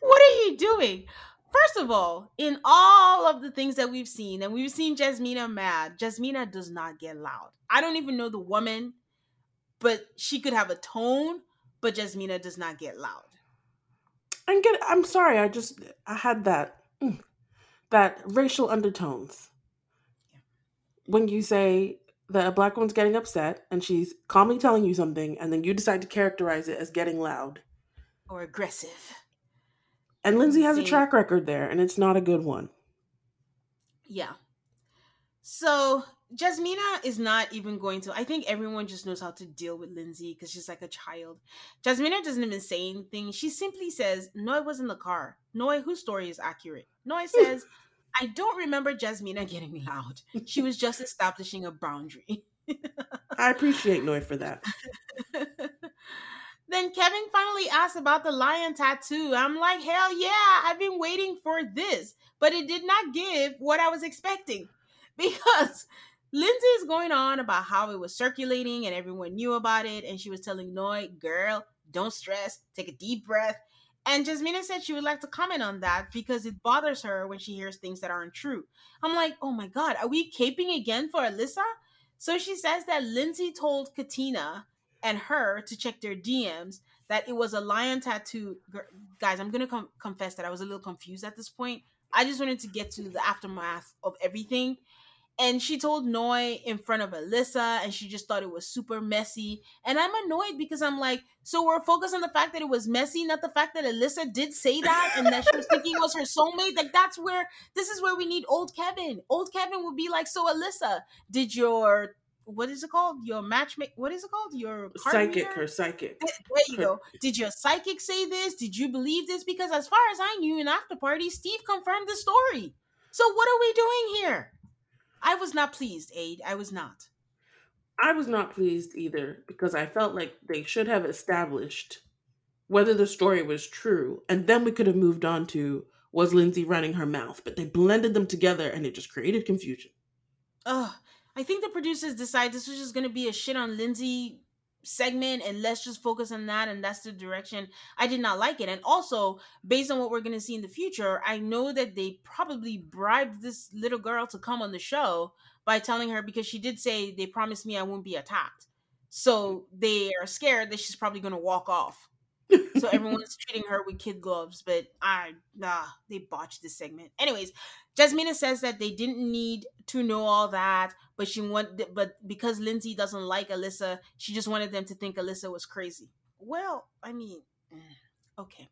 What are you doing? First of all, in all of the things that we've seen, and we've seen Jasmina mad, Jasmina does not get loud. I don't even know the woman, but she could have a tone, but Jasmina does not get loud. And get I'm sorry, I just I had that that racial undertones. When you say that a black woman's getting upset and she's calmly telling you something and then you decide to characterize it as getting loud. Or aggressive. And Lindsay has a track record there and it's not a good one. Yeah. So Jasmina is not even going to. I think everyone just knows how to deal with Lindsay because she's like a child. Jasmina doesn't even say anything. She simply says, Noi was in the car. Noi, whose story is accurate? Noi says, I don't remember Jasmina getting loud. She was just establishing a boundary. I appreciate Noi for that. then Kevin finally asked about the lion tattoo. I'm like, hell yeah, I've been waiting for this. But it did not give what I was expecting because Lindsay is going on about how it was circulating and everyone knew about it. And she was telling Noi, girl, don't stress, take a deep breath. And Jasmina said she would like to comment on that because it bothers her when she hears things that aren't true. I'm like, oh my God, are we caping again for Alyssa? So she says that Lindsay told Katina and her to check their DMs that it was a lion tattoo. Guys, I'm to com- confess that I was a little confused at this point. I just wanted to get to the aftermath of everything and she told Noi in front of Alyssa, and she just thought it was super messy. And I'm annoyed because I'm like, so we're focused on the fact that it was messy, not the fact that Alyssa did say that and that she was thinking was her soulmate. Like that's where this is where we need old Kevin. Old Kevin would be like, so Alyssa, did your what is it called? Your matchmake. What is it called? Your psychic. or psychic. There you go. Did your psychic say this? Did you believe this? Because as far as I knew in after party, Steve confirmed the story. So what are we doing here? I was not pleased, Aid. I was not. I was not pleased either because I felt like they should have established whether the story was true, and then we could have moved on to was Lindsay running her mouth. But they blended them together and it just created confusion. Ugh. I think the producers decided this was just going to be a shit on Lindsay segment and let's just focus on that and that's the direction. I did not like it. And also based on what we're going to see in the future i know that they probably bribed this little girl to come on the show by telling her because she did say they promised me i won't be attacked. So they are scared that she's probably going to walk off. So everyone's treating her with kid gloves but i nah they botched this segment. Anyways jasmina says that they didn't need to know all that but she wanted but because lindsay doesn't like alyssa she just wanted them to think alyssa was crazy. Well i mean mm, okay.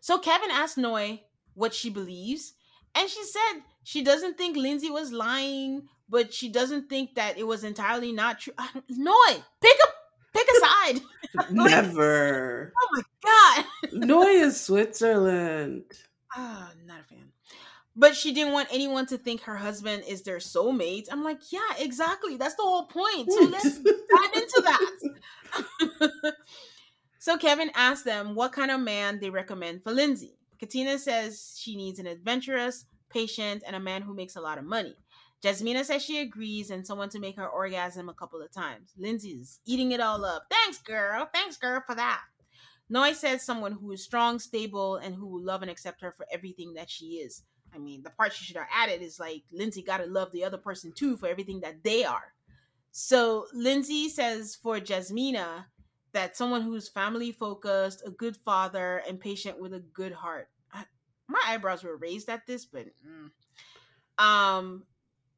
So kevin asked noi what she believes and she said she doesn't think lindsay was lying but she doesn't think that it was entirely not true. Noi pick up pick a side. Never. oh my god. Noi is Switzerland. ah not a fan but she didn't want anyone to think her husband is their soulmate. I'm like, yeah, exactly. That's the whole point. So let's hmm. dive into that. so Kevin asked them what kind of man they recommend for Lindsay. Katina says she needs an adventurous, patient, and a man who makes a lot of money. Jasmina says she agrees and someone to make her orgasm a couple of times. Lindsay's eating it all up. Thanks, girl. Thanks, girl, for that. Noi says someone who is strong, stable, and who will love and accept her for everything that she is. I mean, the part she should have added is like Lindsay got to love the other person too for everything that they are. So Lindsay says for Jasmina that someone who's family focused, a good father, and patient with a good heart. My eyebrows were raised at this, but mm. um,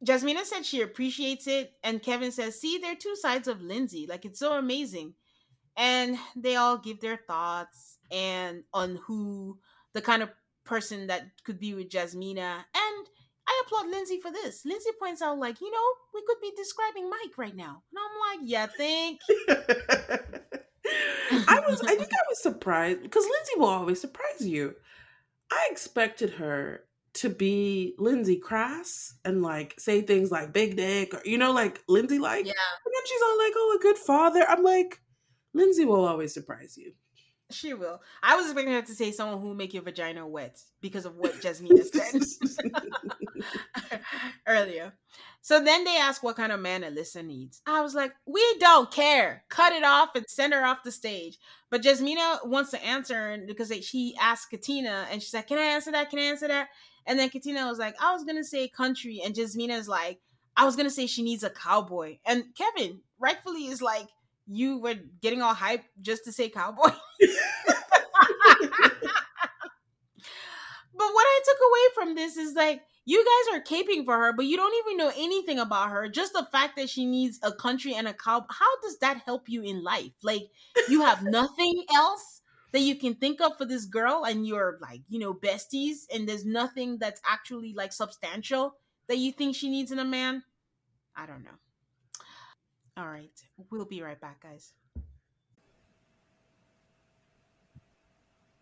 Jasmina said she appreciates it, and Kevin says, "See, there are two sides of Lindsay. Like it's so amazing." And they all give their thoughts and on who the kind of person that could be with Jasmina. And I applaud Lindsay for this. Lindsay points out, like, you know, we could be describing Mike right now. And I'm like, yeah, think. I was I think I was surprised because Lindsay will always surprise you. I expected her to be Lindsay crass and like say things like big dick or you know, like Lindsay like. Yeah. And then she's all like, oh, a good father. I'm like, Lindsay will always surprise you. She will. I was expecting her to say someone who make your vagina wet because of what Jasmina said earlier. So then they ask what kind of man Alyssa needs. I was like, we don't care. Cut it off and send her off the stage. But Jasmina wants to answer because she asked Katina and she's like, Can I answer that? Can I answer that? And then Katina was like, I was gonna say country. And Jasmina's like, I was gonna say she needs a cowboy. And Kevin rightfully is like, you were getting all hype just to say cowboy. But what I took away from this is like you guys are caping for her, but you don't even know anything about her. Just the fact that she needs a country and a cow. How does that help you in life? Like you have nothing else that you can think of for this girl, and you're like you know besties, and there's nothing that's actually like substantial that you think she needs in a man. I don't know. All right. We'll be right back, guys.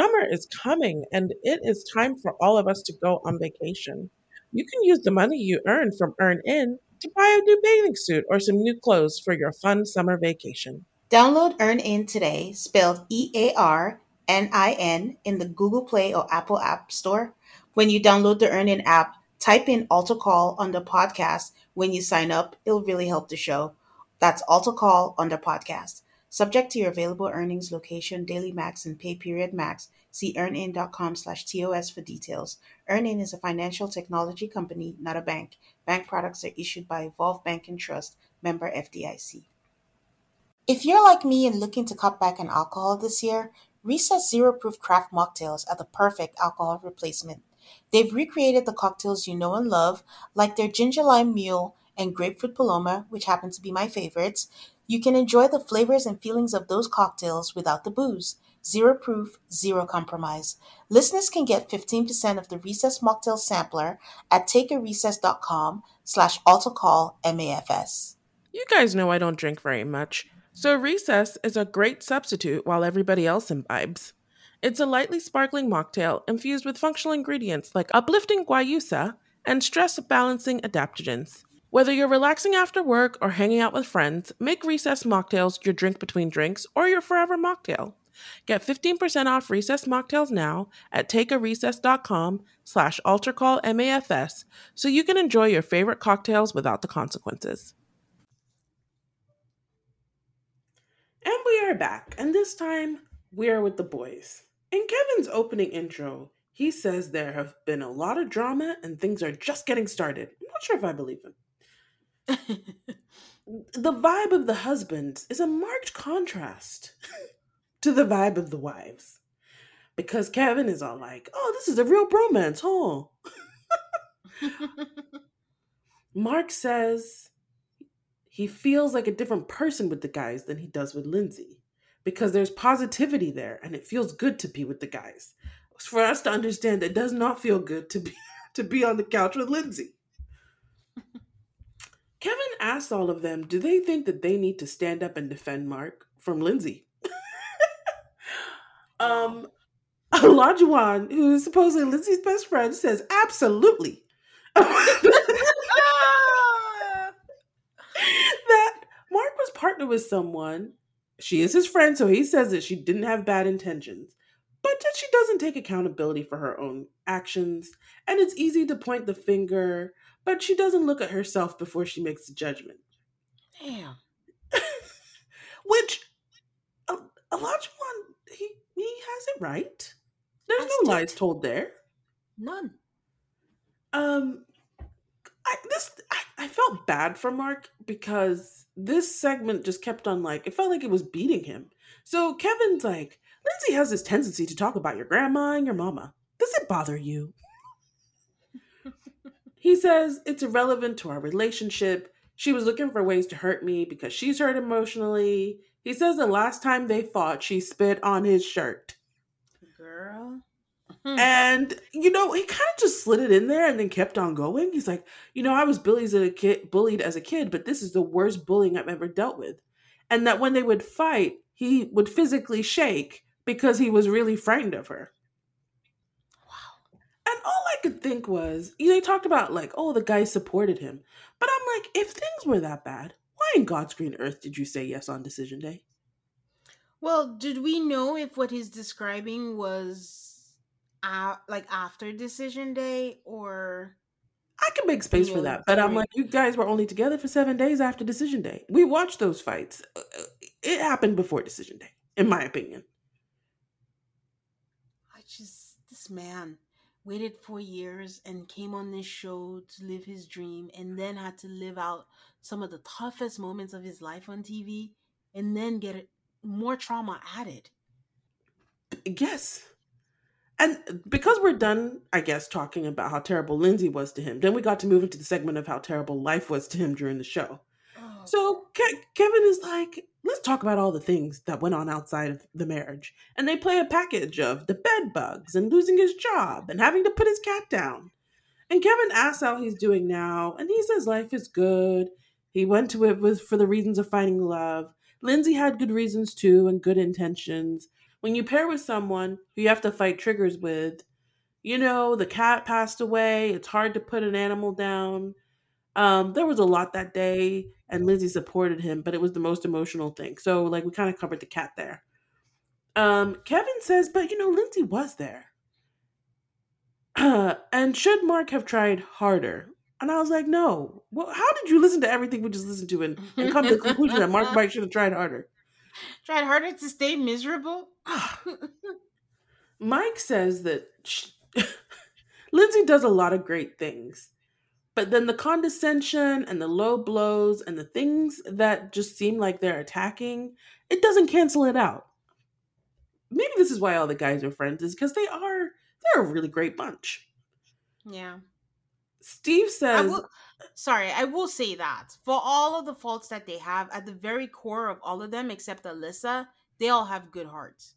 Summer is coming and it is time for all of us to go on vacation. You can use the money you earn from EarnIn to buy a new bathing suit or some new clothes for your fun summer vacation. Download EarnIn today, spelled E A R N I N, in the Google Play or Apple App Store. When you download the EarnIn app, type in Altar Call on the podcast. When you sign up, it'll really help the show. That's Altar Call on the podcast. Subject to your available earnings, location, daily max, and pay period max. See earnin.com slash TOS for details. Earnin is a financial technology company, not a bank. Bank products are issued by Evolve Bank and Trust, member FDIC. If you're like me and looking to cut back on alcohol this year, Recess Zero Proof Craft Mocktails are the perfect alcohol replacement. They've recreated the cocktails you know and love, like their ginger lime mule and grapefruit paloma, which happen to be my favorites. You can enjoy the flavors and feelings of those cocktails without the booze. Zero proof, zero compromise. Listeners can get 15% of the Recess Mocktail Sampler at takearecess.com slash altarcall MAFS. You guys know I don't drink very much, so Recess is a great substitute while everybody else imbibes. It's a lightly sparkling mocktail infused with functional ingredients like uplifting guayusa and stress balancing adaptogens. Whether you're relaxing after work or hanging out with friends, make Recess mocktails your drink between drinks or your forever mocktail. Get 15% off Recess mocktails now at takearecess.com slash altarcallmafs so you can enjoy your favorite cocktails without the consequences. And we are back, and this time we are with the boys. In Kevin's opening intro, he says there have been a lot of drama and things are just getting started. I'm not sure if I believe him. the vibe of the husbands is a marked contrast to the vibe of the wives. Because Kevin is all like, oh, this is a real bromance, huh? Mark says he feels like a different person with the guys than he does with Lindsay because there's positivity there and it feels good to be with the guys. For us to understand it does not feel good to be to be on the couch with Lindsay. Kevin asks all of them, do they think that they need to stand up and defend Mark from Lindsay? um Olajuwon, who is supposedly Lindsay's best friend, says absolutely. that Mark was partnered with someone. She is his friend, so he says that she didn't have bad intentions, but that she doesn't take accountability for her own actions. And it's easy to point the finger, but she doesn't look at herself before she makes a judgment. Damn. Which a Olajuwon, he he has it right. There's I no still- lies told there. None. Um, I, this I, I felt bad for Mark because this segment just kept on like it felt like it was beating him. So Kevin's like, Lindsay has this tendency to talk about your grandma and your mama. Does it bother you? He says it's irrelevant to our relationship. She was looking for ways to hurt me because she's hurt emotionally. He says the last time they fought, she spit on his shirt. Girl. Hmm. And you know, he kind of just slid it in there and then kept on going. He's like, you know, I was bullied as a kid, bullied as a kid, but this is the worst bullying I've ever dealt with. And that when they would fight, he would physically shake because he was really frightened of her. Wow. And all I could think was, you know, they talked about like, oh, the guy supported him. But I'm like, if things were that bad, why in God's green earth did you say yes on decision day? Well, did we know if what he's describing was uh, like after decision day or I can make space for that, but I'm like, you guys were only together for seven days after decision day. We watched those fights. Uh, uh, It happened before decision day, in my opinion. I just this man waited for years and came on this show to live his dream and then had to live out some of the toughest moments of his life on TV and then get more trauma added. Yes. And because we're done, I guess, talking about how terrible Lindsay was to him, then we got to move into the segment of how terrible life was to him during the show. So Ke- Kevin is like, let's let's talk about all the things that went on outside of the marriage. And they play a package of the bed bugs and losing his job and having to put his cat down. And Kevin asks how he's doing now, and he says life is good. He went to it with for the reasons of finding love. Lindsay had good reasons too and good intentions. When you pair with someone who you have to fight triggers with, you know, the cat passed away, it's hard to put an animal down. Um, there was a lot that day, and Lindsay supported him, but it was the most emotional thing. So, like, we kind of covered the cat there. Um, Kevin says, but you know, Lindsay was there. and should Mark have tried harder? And I was like, no. Well, how did you listen to everything we just listened to and, and come to the conclusion that Mark Mike should have tried harder? Tried harder to stay miserable. Mike says that sh Lindsay does a lot of great things, but then the condescension and the low blows and the things that just seem like they're attacking, it doesn't cancel it out. Maybe this is why all the guys are friends, is because they are they're a really great bunch. yeah. Steve I says, will, sorry, I will say that for all of the faults that they have, at the very core of all of them, except Alyssa, they all have good hearts.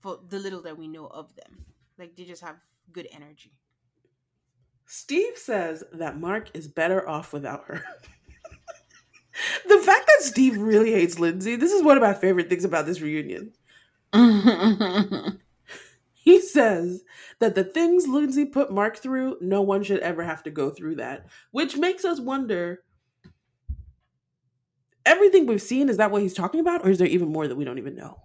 For the little that we know of them, like they just have good energy. Steve says that Mark is better off without her. the fact that Steve really hates Lindsay, this is one of my favorite things about this reunion. He says that the things Lindsay put Mark through, no one should ever have to go through that, which makes us wonder everything we've seen, is that what he's talking about, or is there even more that we don't even know?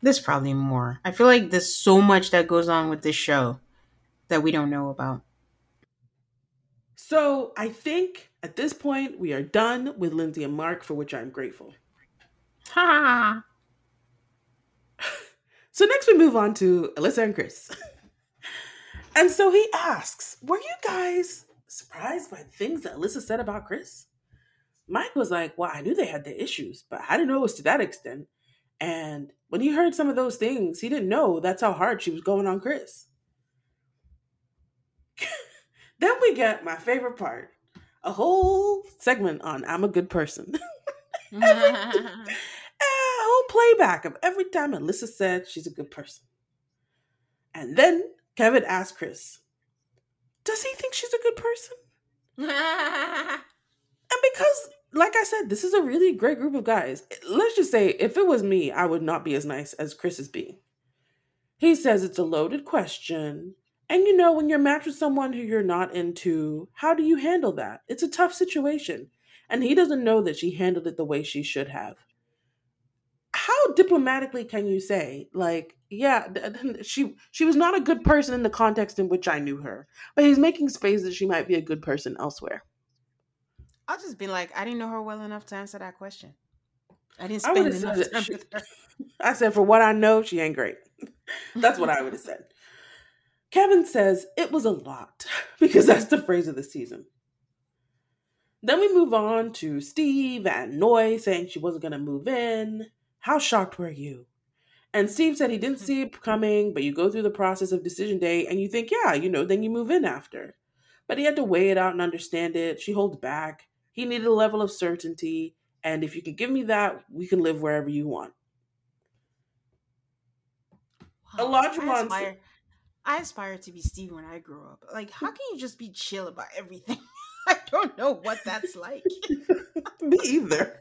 there's probably more. I feel like there's so much that goes on with this show that we don't know about. So I think at this point we are done with Lindsay and Mark, for which I'm grateful. Ha! So next we move on to Alyssa and Chris. and so he asks, Were you guys surprised by things that Alyssa said about Chris? Mike was like, Well, I knew they had their issues, but I didn't know it was to that extent. And when he heard some of those things, he didn't know that's how hard she was going on Chris. Then we get my favorite part a whole segment on I'm a good person. a whole playback of every time Alyssa said she's a good person. And then Kevin asked Chris, Does he think she's a good person? And because, like I said, this is a really great group of guys. Let's just say, if it was me, I would not be as nice as Chris is being. He says it's a loaded question. And you know, when you're matched with someone who you're not into, how do you handle that? It's a tough situation. And he doesn't know that she handled it the way she should have. How diplomatically can you say, like, yeah, she she was not a good person in the context in which I knew her, but he's making space that she might be a good person elsewhere. I'll just be like, I didn't know her well enough to answer that question. I didn't spend would've enough time She- with her. I said, for what I know, she ain't great. That's what I would have said. Kevin says it was a lot because that's the phrase of the season. Then we move on to Steve and Noi saying she wasn't going to move in. How shocked were you? And Steve said he didn't see it coming, but you go through the process of decision day and you think, yeah, you know, then you move in after. But he had to weigh it out and understand it. She holds back. He needed a level of certainty. And if you can give me that, we can live wherever you want. Elijah I wants- aspire, I aspire to be Steve when I grow up. Like, how hmm. can you just be chill about everything? I don't know what that's like. Me either.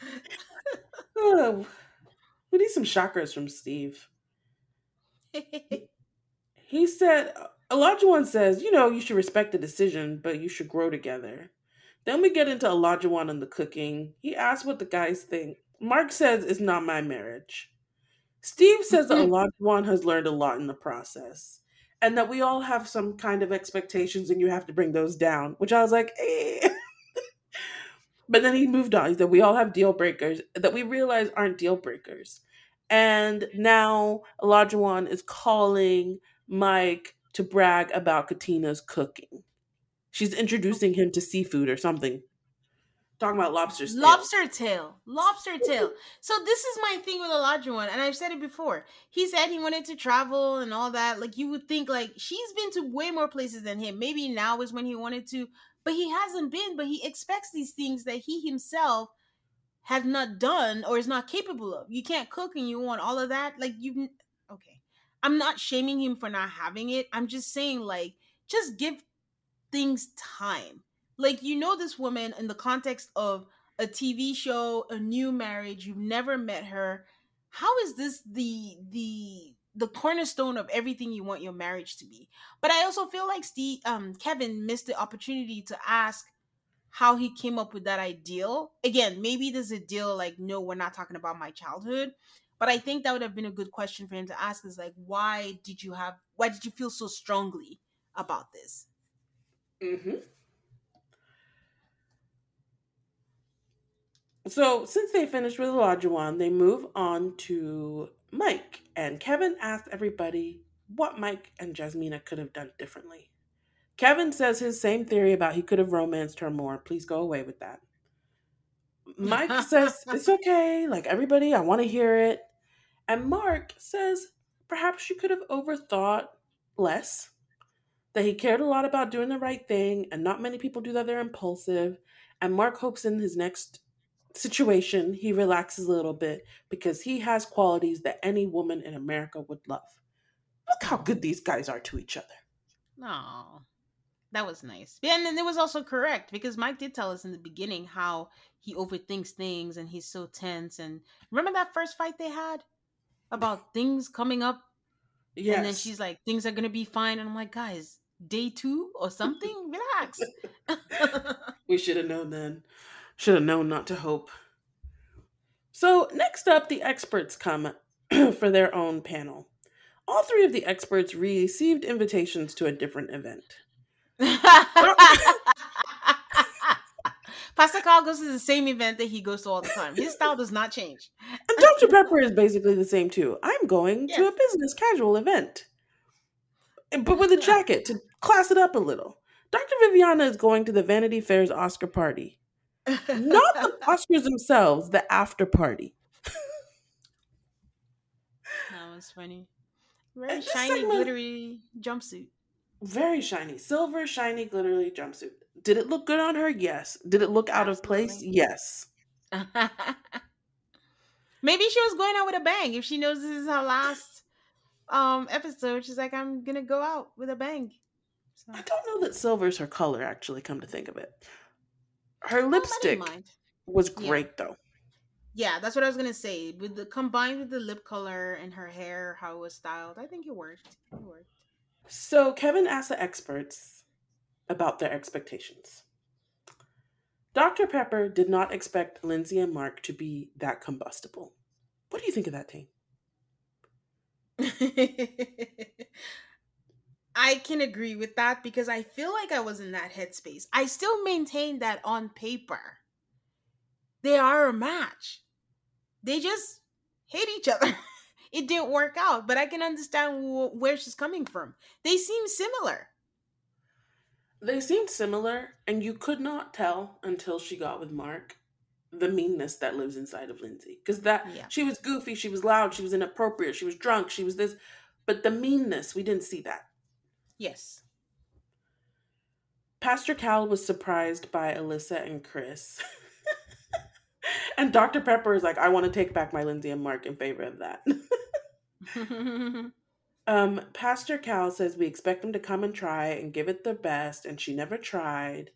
Oh, we need some chakras from Steve. He said, one says, you know, you should respect the decision, but you should grow together. Then we get into Olajuwon and the cooking. He asks what the guys think. Mark says it's not my marriage. Steve says that mm-hmm. Olajuwon has learned a lot in the process. And that we all have some kind of expectations and you have to bring those down. Which I was like, eh. But then he moved on. He said, We all have deal breakers that we realize aren't deal breakers. And now One is calling Mike to brag about Katina's cooking. She's introducing him to seafood or something. Talking about lobster tail. Lobster tail. Lobster tail. So this is my thing with one, and I've said it before. He said he wanted to travel and all that. Like you would think like she's been to way more places than him. Maybe now is when he wanted to, but he hasn't been, but he expects these things that he himself has not done or is not capable of. You can't cook and you want all of that. Like you okay. I'm not shaming him for not having it. I'm just saying like just give things time. Like you know this woman in the context of a TV show, a new marriage, you've never met her. How is this the the the cornerstone of everything you want your marriage to be? But I also feel like Steve um Kevin missed the opportunity to ask how he came up with that ideal. Again, maybe there's a deal like, no, we're not talking about my childhood. But I think that would have been a good question for him to ask is like, why did you have, why did you feel so strongly about this? Mm-hmm. So since they finished with Olajuwon, they move on to Mike. And Kevin asked everybody what Mike and Jasmina could have done differently. Kevin says his same theory about he could have romanced her more. Please go away with that. Mike says it's okay, like everybody, I want to hear it. And Mark says perhaps she could have overthought less, that he cared a lot about doing the right thing, and not many people do that, they're impulsive. And Mark hopes in his next situation he relaxes a little bit because he has qualities that any woman in America would love. Look how good these guys are to each other. No. That was nice. Yeah, and then it was also correct because Mike did tell us in the beginning how he overthinks things and he's so tense. And remember that first fight they had about things coming up? Yes. And then she's like, things are going to be fine. And I'm like, guys, day two or something? Relax. we should have known then. Should have known not to hope. So, next up, the experts come for their own panel. All three of the experts received invitations to a different event. Pastor Cal goes to the same event that he goes to all the time. His style does not change. And Dr. Pepper is basically the same too. I'm going to a business casual event, but with a jacket to class it up a little. Dr. Viviana is going to the Vanity Fair's Oscar party, not the Oscars themselves, the after party. That was funny. Very And shiny, segment- glittery jumpsuit. Very shiny, silver, shiny, glittery jumpsuit. Did it look good on her? Yes. Did it look out of place? Yes. Maybe she was going out with a bang. If she knows this is her last um episode, she's like, I'm gonna go out with a bang. So, I don't know that silver's her color, actually, come to think of it. Her lipstick mind. was Yeah. great, though. Yeah, that's what I was gonna say. With the combined with the lip color and her hair, how it was styled, I think it worked. It worked. So Kevin asked the experts about their expectations. Dr. Pepper did not expect Lindsay and Mark to be that combustible. What do you think of that, Tane? I can agree with that because I feel like I was in that headspace. I still maintain that on paper, they are a match. They just hate each other. it didn't work out, but I can understand wh- where she's coming from. They seem similar. They seemed similar, and you could not tell until she got with Mark the meanness that lives inside of Lindsay. Because that Yeah. she was goofy, she was loud, she was inappropriate, she was drunk, she was this, but the meanness, we didn't see that. Yes. Pastor Cal was surprised by Alyssa and Chris. and Dr. Pepper is like, I want to take back my Lindsay and Mark in favor of that. um, Pastor Cal says we expect them to come and try and give it their best, and she never tried.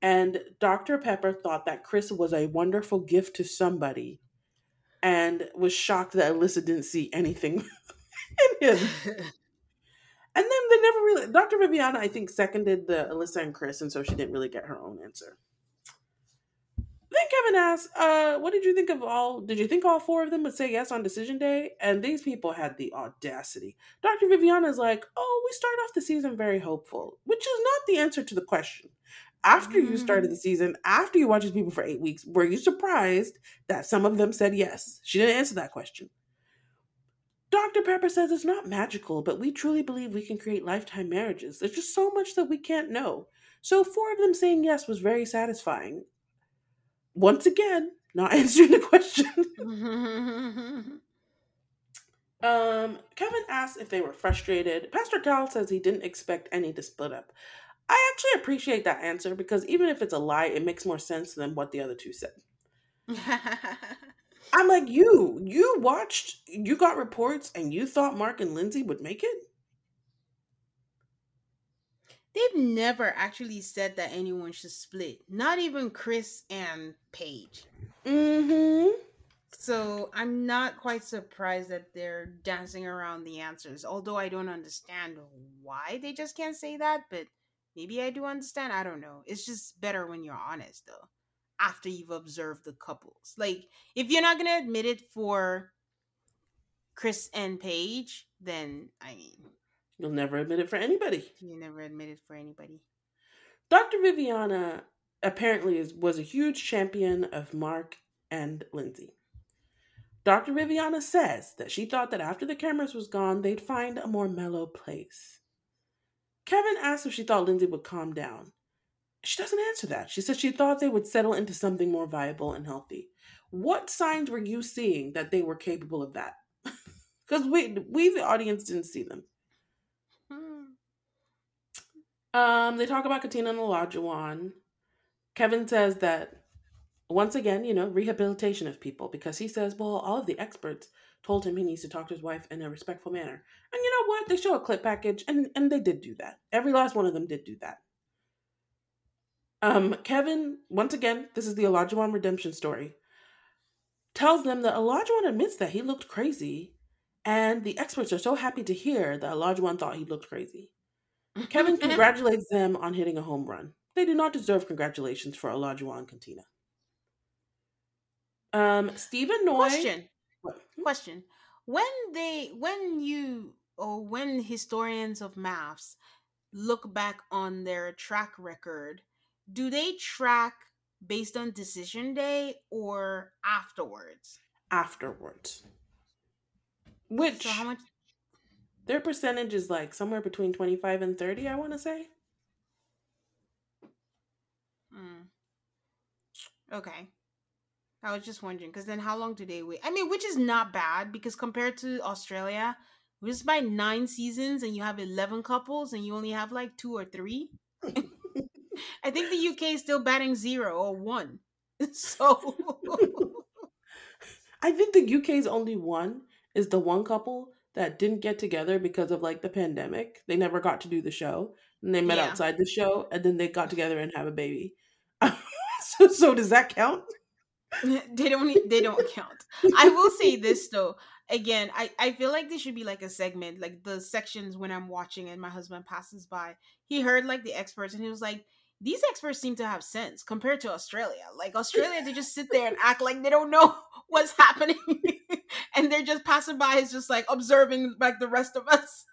And Dr. Pepper thought that Chris was a wonderful gift to somebody and was shocked that Alyssa didn't see anything in him. And then they never really. Dr. Viviana, I think, seconded the Alyssa and Chris, and so she didn't really get her own answer. Then Kevin asked, uh, "What did you think of all? Did you think all four of them would say yes on decision day?" And these people had the audacity. Dr. Viviana is like, "Oh, we start off the season very hopeful," which is not the answer to the question. After you started the season, after you watched these people for eight weeks, were you surprised that some of them said yes? She didn't answer that question. Dr. Pepper says it's not magical, but we truly believe we can create lifetime marriages. There's just so much that we can't know. So, four of them saying yes was very satisfying. Once again, not answering the question. um, Kevin asked if they were frustrated. Pastor Cal says he didn't expect any to split up. I actually appreciate that answer because even if it's a lie, it makes more sense than what the other two said. I'm like, you, you watched, you got reports, and you thought Mark and Lindsay would make it? They've never actually said that anyone should split. Not even Chris and Paige. Mm-hmm. So I'm not quite surprised that they're dancing around the answers. Although I don't understand why they just can't say that, but maybe I do understand. I don't know. It's just better when you're honest though. After you've observed the couples. Like if you're not gonna admit it for Chris and Paige, then I mean You'll never admit it for anybody. you never admit it for anybody. Dr. Viviana apparently is, was a huge champion of Mark and Lindsay. Dr. Viviana says that she thought that after the cameras was gone, they'd find a more mellow place. Kevin asked if she thought Lindsay would calm down. She doesn't answer that. She says she thought they would settle into something more viable and healthy. What signs were you seeing that they were capable of that? Because we, we, the audience, didn't see them. Hmm. Um, they talk about Katina and Olajuwon. Kevin says that once again, you know, rehabilitation of people because he says, well, all of the experts told him he needs to talk to his wife in a respectful manner. And you know what? They show a clip package, and and they did do that. Every last one of them did do that. Um, Kevin, once again, this is the Olajuwon redemption story. Tells them that Olajuwon admits that he looked crazy, and the experts are so happy to hear that Olajuwon thought he looked crazy. Kevin congratulates them on hitting a home run. They do not deserve congratulations for Olajuwon Katina. Um, Steve and Noi. Question. What? Question. When they when you or when historians of MAFS look back on their track record, do they track based on decision day or afterwards? Afterwards. Which So how much their percentage is like somewhere between 25 and 30, I want to say. Hmm. Okay. I was just wondering because then how long do they wait? I mean, which is not bad because compared to Australia, which is by nine seasons and you have 11 couples and you only have like two or three. I think the UK is still batting zero or one. So, I think the UK's only one is the one couple that didn't get together because of like the pandemic. They never got to do the show. And they met Yeah. outside the show and then they got together and have a baby. so, so does that count? they don't they don't count. I will say this though. Again, I I feel like this should be like a segment, like the sections when I'm watching and my husband passes by. He heard like the experts and he was like, "These experts seem to have sense compared to Australia. Like Australia, they just sit there and act like they don't know what's happening, and they're just passing by, is just like observing like the rest of us."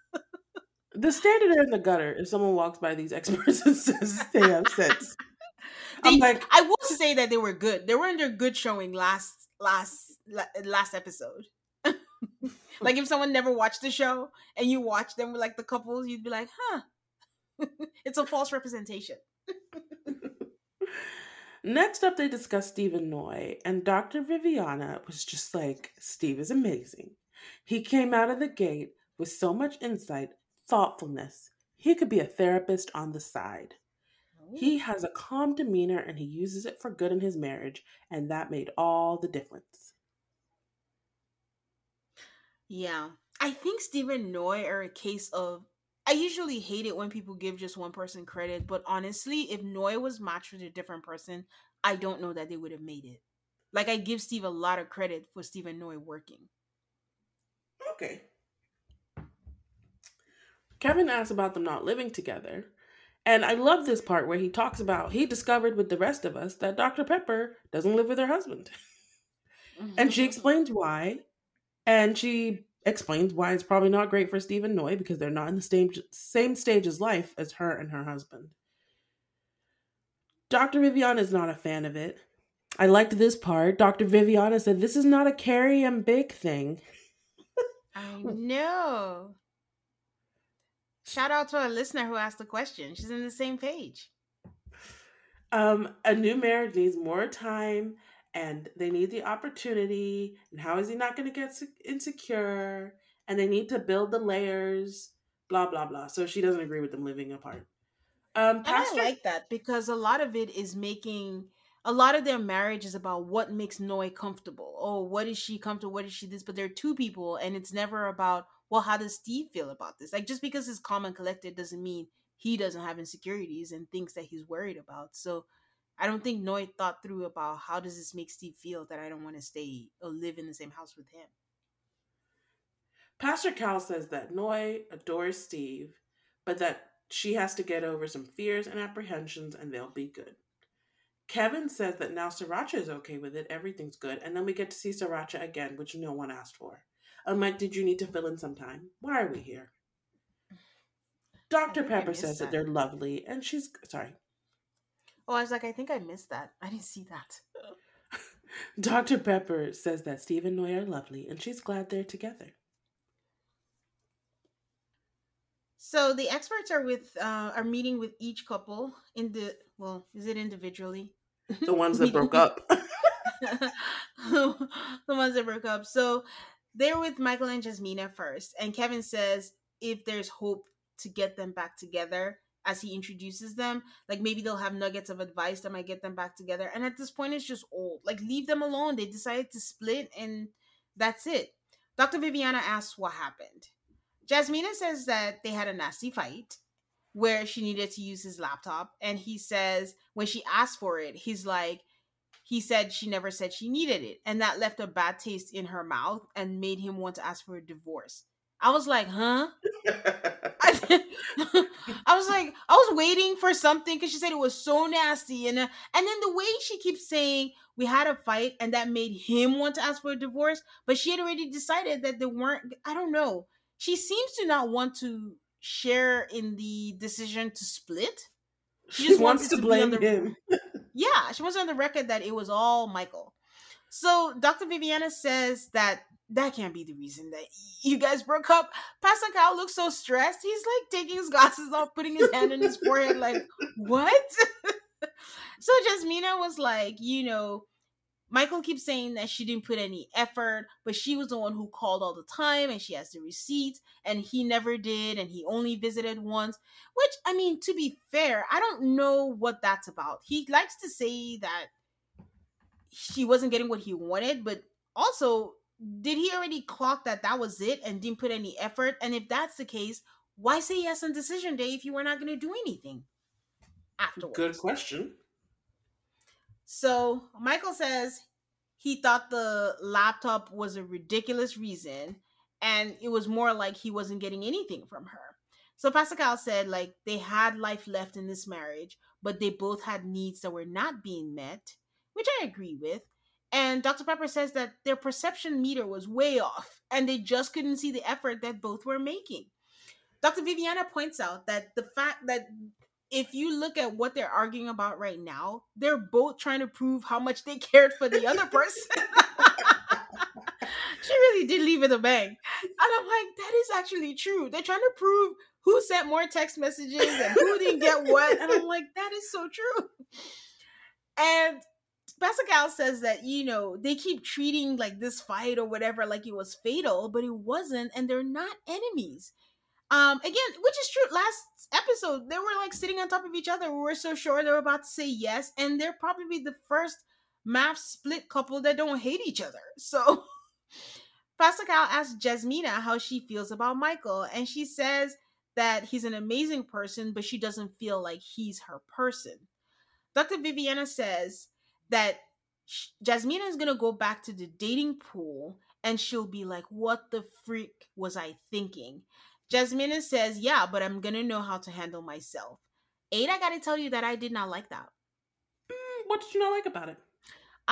The standard are in the gutter if someone walks by these experts and says they have sense. They, I'm like, I will say that they were good. They were under good showing last last last episode. like if someone never watched the show and you watch them with like the couples, you'd be like, huh. it's a false representation. Next up, they discuss Steve and Noi, and Dr. Viviana was just like, Steve is amazing. He came out of the gate with so much insight, thoughtfulness. He could be a therapist on the side. He oh. has a calm demeanor and he uses it for good in his marriage, and that made all the difference. Yeah. I think Steve and Noi are a case of I usually hate it when people give just one person credit, but honestly, if Noi was matched with a different person, I don't know that they would have made it. Like I give Steve a lot of credit for Steve and Noi working. Okay. Kevin asks about them not living together. And I love this part where he talks about he discovered with the rest of us that Dr. Pepper doesn't live with her husband. And she mm-hmm. explains why. And she explains why it's probably not great for Steve and Noi because they're not in the same same stage as life as her and her husband. Dr. Viviana is not a fan of it. I liked this part. Dr. Viviana said this is not a Carrie and Big thing. I know. Shout out to our listener who asked the question. She's in the same page. Um, a new marriage needs more time and they need the opportunity. And how is he not going to get insecure? And they need to build the layers, blah, blah, blah. So she doesn't agree with them living apart. Um, And I like that because a lot of it is making a lot of their marriage is about what makes Noi comfortable. Oh, what is she comfortable? What is she this? But they're two people, and it's never about well, how does Steve feel about this? Like just because he's calm and collected doesn't mean he doesn't have insecurities and things that he's worried about. So I don't think Noi thought through about how does this make Steve feel that I don't want to stay or live in the same house with him. Pastor Cal says that Noi adores Steve, but that she has to get over some fears and apprehensions and they'll be good. Kevin says that now Sriracha is okay with it, everything's good, and then we get to see Sriracha again, which no one asked for. I'm like, did you need to fill in some time? Why are we here? Dr. Pepper says that that. they're lovely, and she's sorry. Oh, I was like, I think I missed that. I didn't see that. Dr. Pepper says that Steve and Noi are lovely, and she's glad they're together. So the experts are with uh are meeting with each couple in the well, is it individually? The ones that broke up. the ones that broke up. So they're with Michael and Jasmina first, and Kevin says if there's hope to get them back together as he introduces them, like maybe they'll have nuggets of advice that might get them back together. And at this point, it's just old. Like leave them alone. They decided to split, and that's it. Dr. Viviana asks what happened. Jasmina says that they had a nasty fight where she needed to use his laptop, and he says when she asked for it, he's like he said she never said she needed it and that left a bad taste in her mouth and made him want to ask for a divorce i was like huh I, was like i was waiting for something because she said it was so nasty and uh, and then the way she keeps saying we had a fight and that made him want to ask for a divorce but she had already decided that they weren't i don't know she seems to not want to share in the decision to split she, just wants wants to to blame the- him. yeah, she was on the record that it was all Michael. So Dr. Viviana says that that can't be the reason that you guys broke up. Pastor Cal looks so stressed. He's like taking his glasses off, putting his hand in his forehead, like, what? so Jasmina was like, you know, Michael keeps saying that she didn't put any effort, but she was the one who called all the time and she has the receipts, and he never did, and he only visited once. Which, I mean, to be fair, I don't know what that's about. He likes to say that she wasn't getting what he wanted, but also, did he already clock that that was it and didn't put any effort? And if that's the case, why say yes on decision day if you were not going to do anything afterwards? Good question. So Michael says he thought the laptop was a ridiculous reason, and it was more like he wasn't getting anything from her. So Pascal said like they had life left in this marriage, but they both had needs that were not being met, which I agree with. And Dr. Pepper says that their perception meter was way off, and they just couldn't see the effort that both were making. Dr. Viviana points out that the fact that if you look at what they're arguing about right now, they're both trying to prove how much they cared for the other person. she really did leave it a bang. And I'm like, that is actually true. They're trying to prove who sent more text messages and who didn't get what. And I'm like, that is so true. And Pascal says that, you know, they keep treating like this fight or whatever like it was fatal, but it wasn't, and they're not enemies. Um, again, which is true. Last episode, they were like sitting on top of each other. We were so sure they were about to say yes, and they're probably the first MAFS split couple that don't hate each other. So Pascal asks Jasmina how she feels about Michael, and she says that he's an amazing person, but she doesn't feel like he's her person. Dr. Viviana says that Jasmina is gonna go back to the dating pool and she'll be like, What the freak was I thinking? Jasmina says, Yeah, but I'm gonna know how to handle myself. Aid, I gotta tell you that I did not like that. Mm, What did you not like about it?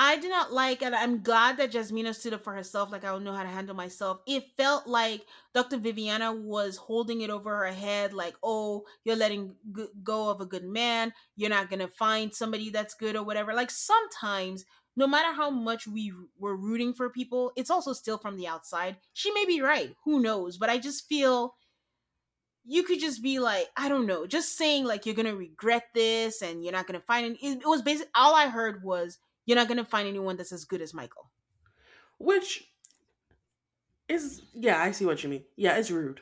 I did not like, and I'm glad that Jasmina stood up for herself. Like I don't know how to handle myself. It felt like Dr. Viviana was holding it over her head, like, "Oh, you're letting go of a good man. You're not gonna find somebody that's good or whatever." Like sometimes, no matter how much we were rooting for people, it's also still from the outside. She may be right. Who knows? But I just feel you could just be like, I don't know, just saying like you're gonna regret this and you're not gonna find. It, it was basically all I heard was you're not gonna find anyone that's as good as Michael. Which is, yeah, I see what you mean. Yeah, it's rude.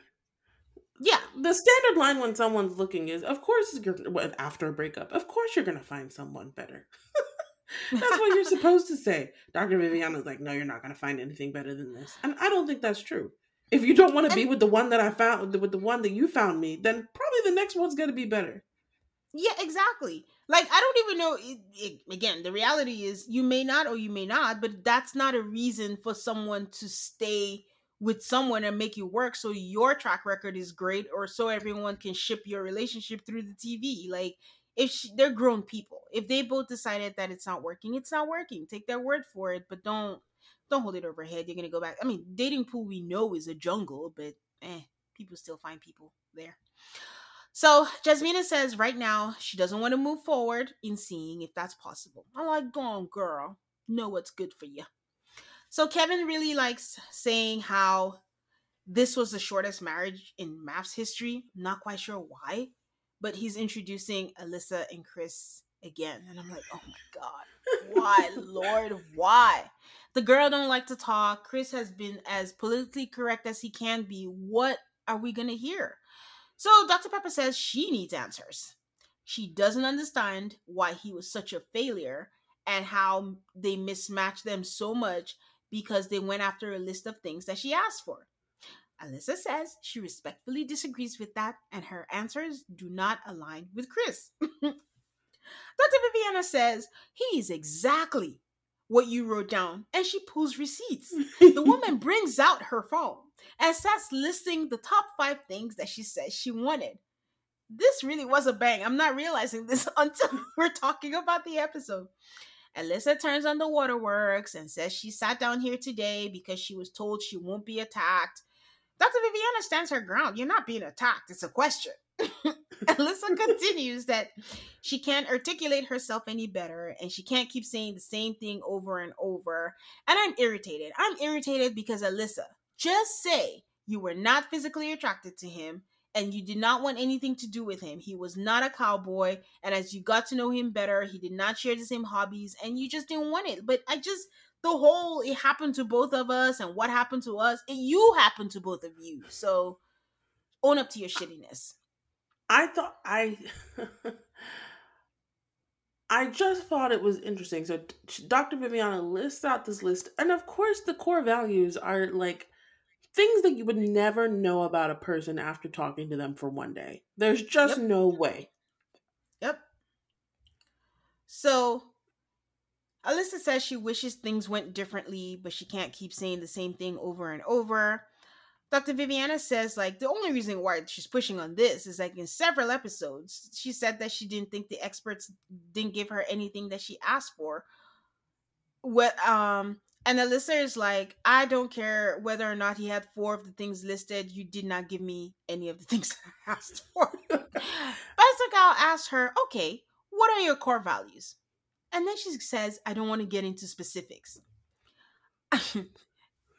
Yeah, The standard line when someone's looking is, of course, you're after a breakup. Of course, you're gonna find someone better. That's what you're supposed to say. Dr. Viviana's like, no, you're not going to find anything better than this. And I don't think that's true. If you don't want to be with the one that I found, with the one that you found me, then probably the next one's going to be better. Yeah, exactly. Like I don't even know. It, it, again, the reality is you may not or you may not, but that's not a reason for someone to stay with someone and make you work so your track record is great or so everyone can ship your relationship through the TV. Like if she, they're grown people, if they both decided that it's not working, it's not working. Take their word for it, but don't don't hold it over head. You're gonna go back. I mean, dating pool we know is a jungle, but eh, people still find people there. So Jasmina says right now she doesn't want to move forward in seeing if that's possible. I'm like, go on, girl. Know what's good for you. So Kevin really likes saying how this was the shortest marriage in MAFS history. Not quite sure why, but he's introducing Alyssa and Chris again. And I'm like, oh my God, why, Lord, why? The girl don't like to talk. Chris has been as politically correct as he can be. What are we to hear? So Dr. Pepper says she needs answers. She doesn't understand why he was such a failure and how they mismatched them so much because they went after a list of things that she asked for. Alyssa says she respectfully disagrees with that and her answers do not align with Chris. Dr. Viviana says he's exactly what you wrote down and she pulls receipts. the woman brings out her phone and starts listing the top five things that she says she wanted. This really was a bang. I'm not realizing this until we're talking about the episode. Alyssa turns on the waterworks and says she sat down here today because she was told she won't be attacked. Dr. Viviana stands her ground. You're not being attacked, it's a question. Alyssa continues that she can't articulate herself any better and she can't keep saying the same thing over and over. And I'm irritated. I'm irritated because Alyssa, just say you were not physically attracted to him and you did not want anything to do with him. He was not a cowboy. And as you got to know him better, he did not share the same hobbies and you just didn't want it. But I just, the whole, it happened to both of us and what happened to us, it, you happened to both of you. So own up to your shittiness. I thought I I just thought it was interesting. So Dr. Viviana lists out this list and of course the core values are like things that you would never know about a person after talking to them for one day. There's just yep. no way. Yep. So Alyssa says she wishes things went differently, but she can't keep saying the same thing over and over. Dr. Viviana says like the only reason why she's pushing on this is like in several episodes she said that she didn't think the experts didn't give her anything that she asked for. What um and the Alyssa is like, I don't care whether or not he had four of the things listed. You did not give me any of the things I asked for. Gal asks her, okay, what are your core values? And then she says, I don't want to get into specifics. How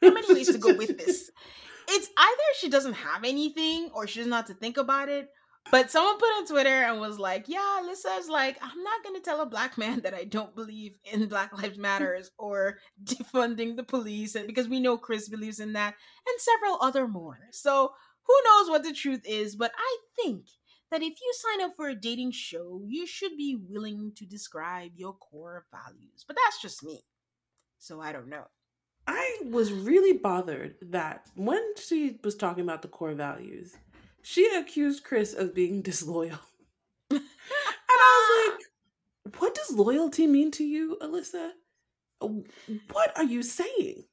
many ways to go with this it's either she doesn't have anything or she doesn't have to think about it. But someone put on Twitter and was like, "Yeah, Alyssa's like, I'm not gonna tell a black man that I don't believe in Black Lives Matters or defunding the police, and because we know Chris believes in that, and several other more. So who knows what the truth is? But I think that if you sign up for a dating show, you should be willing to describe your core values. But that's just me, so I don't know. I was really bothered that when she was talking about the core values, she accused Chris of being disloyal. and I was like, what does loyalty mean to you, Alyssa? What are you saying?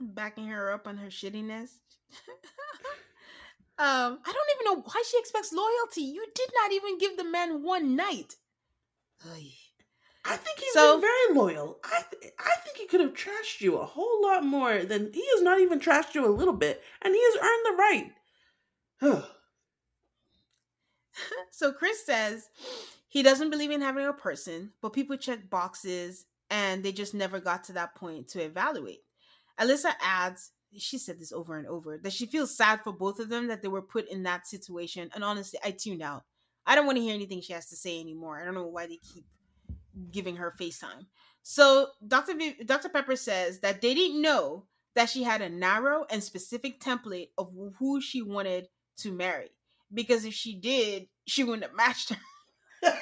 Backing her up on her shittiness. um, I don't even know why she expects loyalty. You did not even give the man one night. I think he's so, very loyal. I th- I think he could have trashed you a whole lot more than he has not even trashed you a little bit, and he has earned the right. so Chris says he doesn't believe in having a person, but people check boxes and they just never got to that point to evaluate. Alyssa adds, she said this over and over, that she feels sad for both of them that they were put in that situation. And honestly, I tuned out. I don't want to hear anything she has to say anymore. I don't know why they keep giving her FaceTime. So Dr. V- Dr. Pepper says that they didn't know that she had a narrow and specific template of who she wanted to marry. Because if she did, she wouldn't have matched her.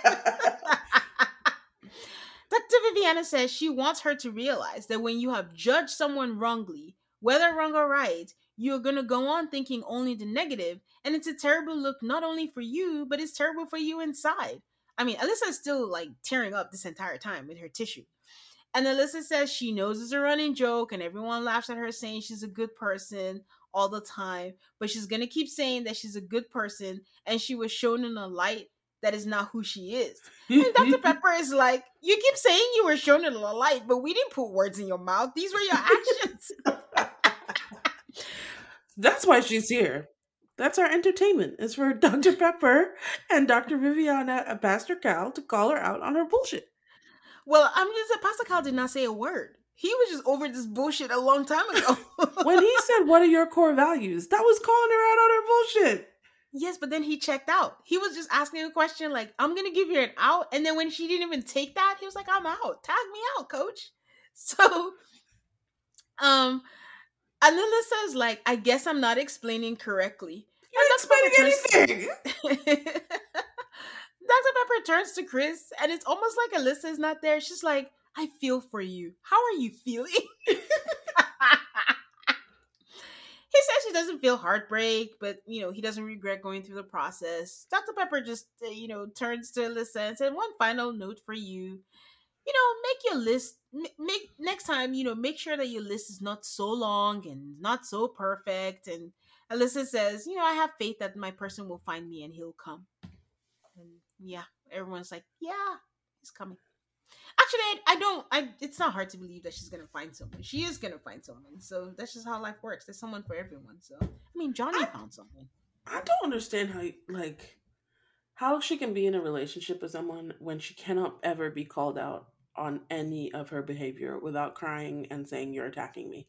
Dr. Viviana says she wants her to realize that when you have judged someone wrongly, whether wrong or right, you're going to go on thinking only the negative, and it's a terrible look not only for you, but it's terrible for you inside. I mean, Alyssa is still like tearing up this entire time with her tissue. And Alyssa says she knows it's a running joke, and everyone laughs at her saying she's a good person all the time, but she's gonna keep saying that she's a good person, and she was shown in a light that is not who she is. And Dr. Pepper is like, You keep saying you were shown in a light, but we didn't put words in your mouth. These were your actions. That's why she's here. That's our entertainment. It's for Dr. Pepper and Dr. Viviana Pastor Cal to call her out on her bullshit. well, I'm just Pastor Cal did not say a word. He was just over this bullshit a long time ago. When he said, What are your core values? That was calling her out on her bullshit. Yes, but then he checked out. He was just asking a question like, I'm gonna give you an out. And then when she didn't even take that, he was like, I'm out. Tag me out, coach. So um and then says, like, I guess I'm not explaining correctly. You're And explaining Dr. anything. Pepper Pepper turns to Chris, and it's almost like Alyssa is not there. She's like, I feel for you. How are you feeling? he says he doesn't feel heartbreak, but you know he doesn't regret going through the process. Dr. Pepper just uh, you know turns to Alyssa and "One final note for you. You know, make your list. Make next time. You know, make sure that your list is not so long and not so perfect." And Alyssa says, "You know, I have faith that my person will find me and he'll come." And yeah, everyone's like, "Yeah, he's coming." Actually, I, don't. I it's not hard to believe that she's gonna find someone. She is gonna find someone. So that's just how life works. There's someone for everyone. So I mean, Johnny I- found someone. I don't understand how, like, how she can be in a relationship with someone when she cannot ever be called out on any of her behavior without crying and saying, You're attacking me.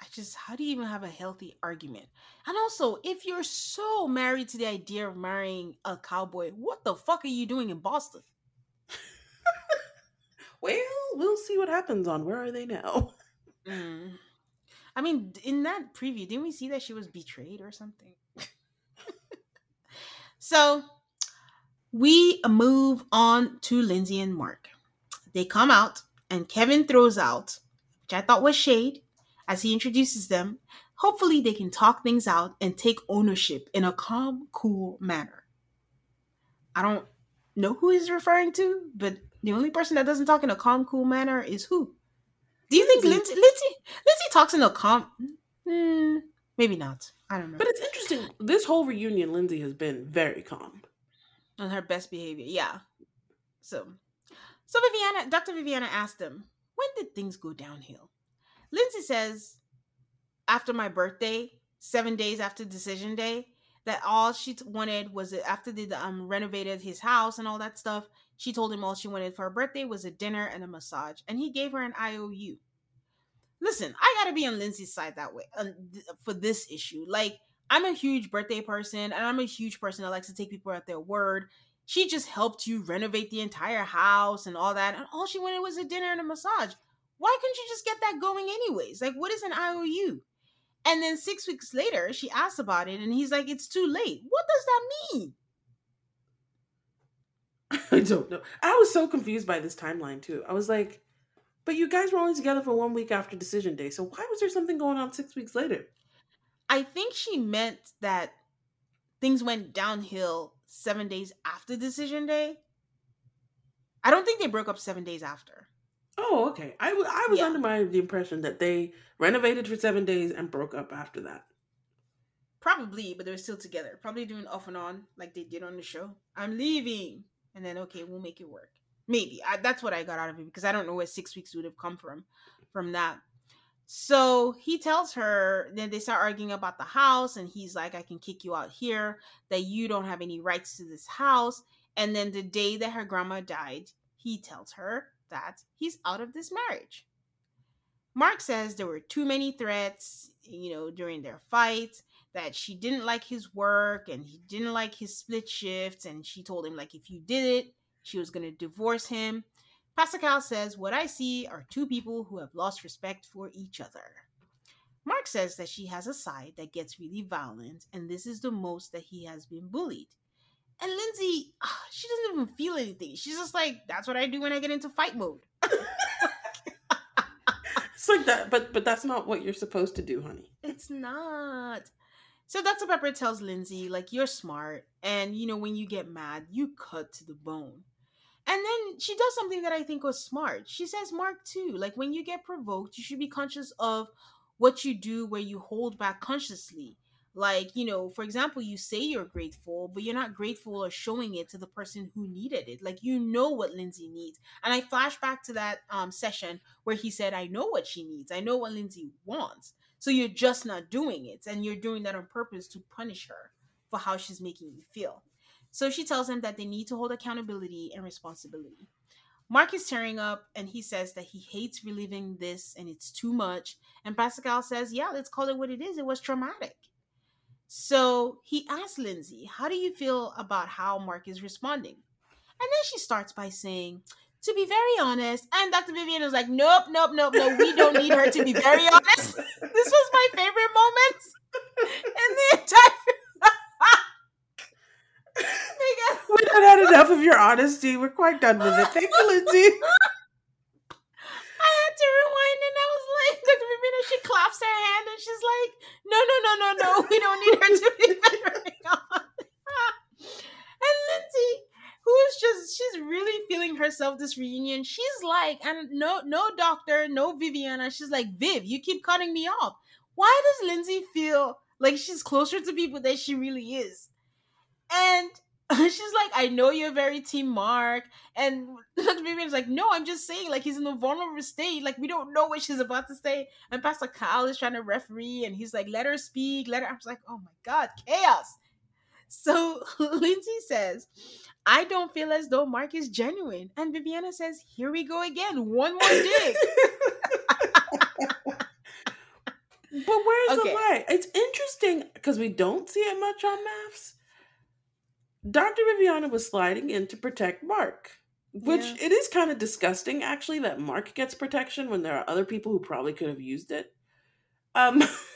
I just, how do you even have a healthy argument? And also, if you're so married to the idea of marrying a cowboy, what the fuck are you doing in Boston? Well, we'll see what happens on Where Are They Now? Mm. I mean, in that preview, didn't we see that she was betrayed or something? so we move on to Lindsay and Mark. They come out, and Kevin throws out, which I thought was shade, as he introduces them. Hopefully, they can talk things out and take ownership in a calm, cool manner. I don't know who he's referring to, but the only person that doesn't talk in a calm, cool manner is who? Do you think Lindsay. Lindsay Lindsay Lindsay talks in a calm? Hmm, maybe not. I don't know. But it's interesting. This whole reunion, Lindsay has been very calm. on her best behavior, yeah. So, so Viviana, Dr. Viviana asked him, "When did things go downhill?" Lindsay says, "After my birthday, seven days after decision day, that all she wanted was that after they um renovated his house and all that stuff. She told him all she wanted for her birthday was a dinner and a massage, and he gave her an IOU." listen, I gotta be on Lindsay's side that way um, th- for this issue. Like, I'm a huge birthday person, and I'm a huge person that likes to take people at their word. She just helped you renovate the entire house and all that, and all she wanted was a dinner and a massage. Why couldn't you just get that going anyways? Like, what is an IOU? And then six weeks later, she asks about it, and he's like, "It's too late." What does that mean? I don't know. I was so confused by this timeline, too. I was like, but you guys were only together for one week after decision day. So why was there something going on six weeks later? I think she meant that things went downhill seven days after decision day. I don't think they broke up seven days after. Oh, okay. I, w- I was Yeah. under my the impression that they renovated for seven days and broke up after that. Probably, but they were still together. Probably doing off and on like they did on the show. I'm leaving. And then, okay, we'll make it work. Maybe. I, that's what I got out of it because I don't know where six weeks would have come from from that. So he tells her, then they start arguing about the house, and he's like, I can kick you out here, that you don't have any rights to this house. And then the day that her grandma died, he tells her that he's out of this marriage. Mark says there were too many threats, you know, during their fight, that she didn't like his work and he didn't like his split shifts. And she told him, like, if you did it, she was going to divorce him. Pascal says, What I see are two people who have lost respect for each other. Mark says that she has a side that gets really violent, and this is the most that he has been bullied. And Lindsay, ah, she doesn't even feel anything. She's just like, that's what I do when I get into fight mode. It's like that, but but that's not what you're supposed to do, honey. It's not. So Dr. Pepper tells Lindsay, like, you're smart. And, you know, when you get mad, you cut to the bone. And then she does something that I think was smart. She says, Mark, too, like, when you get provoked, you should be conscious of what you do where you hold back consciously. Like, you know, for example, you say you're grateful, but you're not grateful or showing it to the person who needed it. Like, you know what Lindsay needs. And I flash back to that um, session where he said, I know what she needs. I know what Lindsay wants. So you're just not doing it. And you're doing that on purpose to punish her for how she's making you feel. So she tells him that they need to hold accountability and responsibility. Mark is tearing up and he says that he hates reliving this and it's too much. And Pascal says, Yeah, let's call it what it is. It was traumatic. So he asks Lindsay, How do you feel about how Mark is responding? And then she starts by saying, To be very honest, and Dr. Vivian is like, Nope, nope, nope, no, we don't need her to be very honest. This was my favorite moment in the entire. We have had enough of your honesty. We're quite done with it. Thank you, Lindsay. I had to rewind and I was like, Vivian, she claps her hand and she's like, no, no, no, no, no, we don't need her to be very honest. and Lindsay, who's just, she's really feeling herself this reunion. She's like, and no, no doctor, no Viviana. She's like, Viv, you keep cutting me off. Why does Lindsay feel like she's closer to people than she really is? And she's like, I know you're very team Mark. And. Vivian's like, no, I'm just saying, like, he's in a vulnerable state. Like, we don't know what she's about to say. And Pastor Cal is trying to referee, and he's like, let her speak. Let her. I was like, oh my God, chaos. So Lindsay says, I don't feel as though Mark is genuine. And Viviana says, here we go again. One more dig. But where's Okay. the lie? It's interesting because we don't see it much on MAFS. Dr. Viviana was sliding in to protect Mark, which Yeah. it is kind of disgusting actually that Mark gets protection when there are other people who probably could have used it. Um,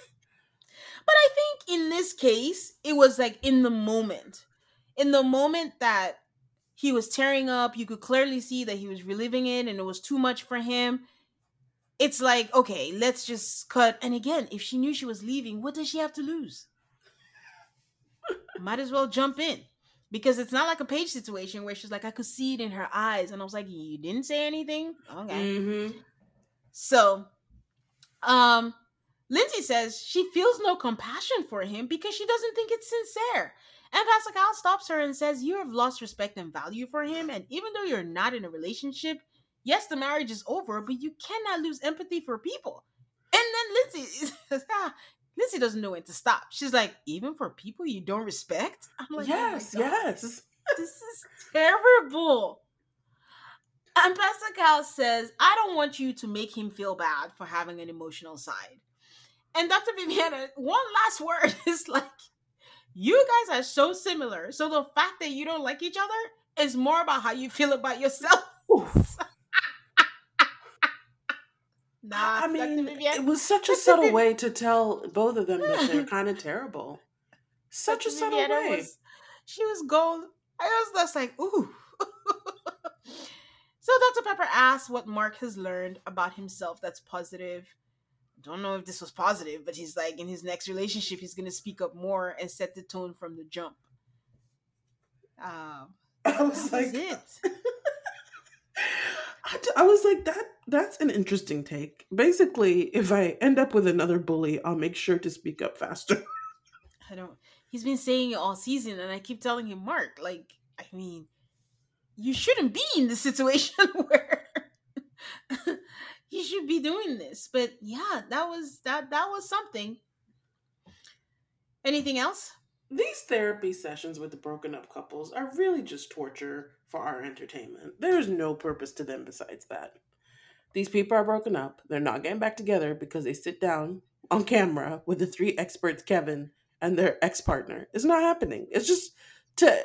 But I think in this case, it was like in the moment. In the moment that he was tearing up, you could clearly see that he was reliving it and it was too much for him. It's like, okay, let's just cut. And again, if she knew she was leaving, what does she have to lose? Might as well jump in. Because it's not like a page situation where she's like, I could see it in her eyes. And I was like, You didn't say anything? Okay. mhm. So, um, Lindsay says she feels no compassion for him because she doesn't think it's sincere. And Pascal stops her and says, You have lost respect and value for him. And even though you're not in a relationship, yes, the marriage is over, but you cannot lose empathy for people. And then Lindsay says, ah, Lindsay doesn't know when to stop. She's like, Even for people you don't respect? I'm like, oh yes, oh yes. this is terrible. And Pascal says, I don't want you to make him feel bad for having an emotional side. And Dr. Viviana, one last word is like, you guys are so similar. So the fact that you don't like each other is more about how you feel about yourself. Nah, I mean, it was such a subtle way to tell both of them that they're kind of terrible. Such a subtle Viviana way. was- she was gold. I was just like, ooh. so Dr. Pepper asks what Mark has learned about himself that's positive. Don't know if this was positive, but he's like, in his next relationship, he's going to speak up more and set the tone from the jump. Um, I was that was like, it. I, I was like that. That's an interesting take. Basically, if I end up with another bully, I'll make sure to speak up faster. I don't. He's been saying it all season, and I keep telling him, Mark, like, I mean, you shouldn't be in the situation where you should be doing this. But yeah, that was that. That was something. Anything else? These therapy sessions with the broken up couples are really just torture for our entertainment. There's no purpose to them besides that. These people are broken up. They're not getting back together because they sit down on camera with the three experts, Kevin and their ex partner. It's not happening. It's just to,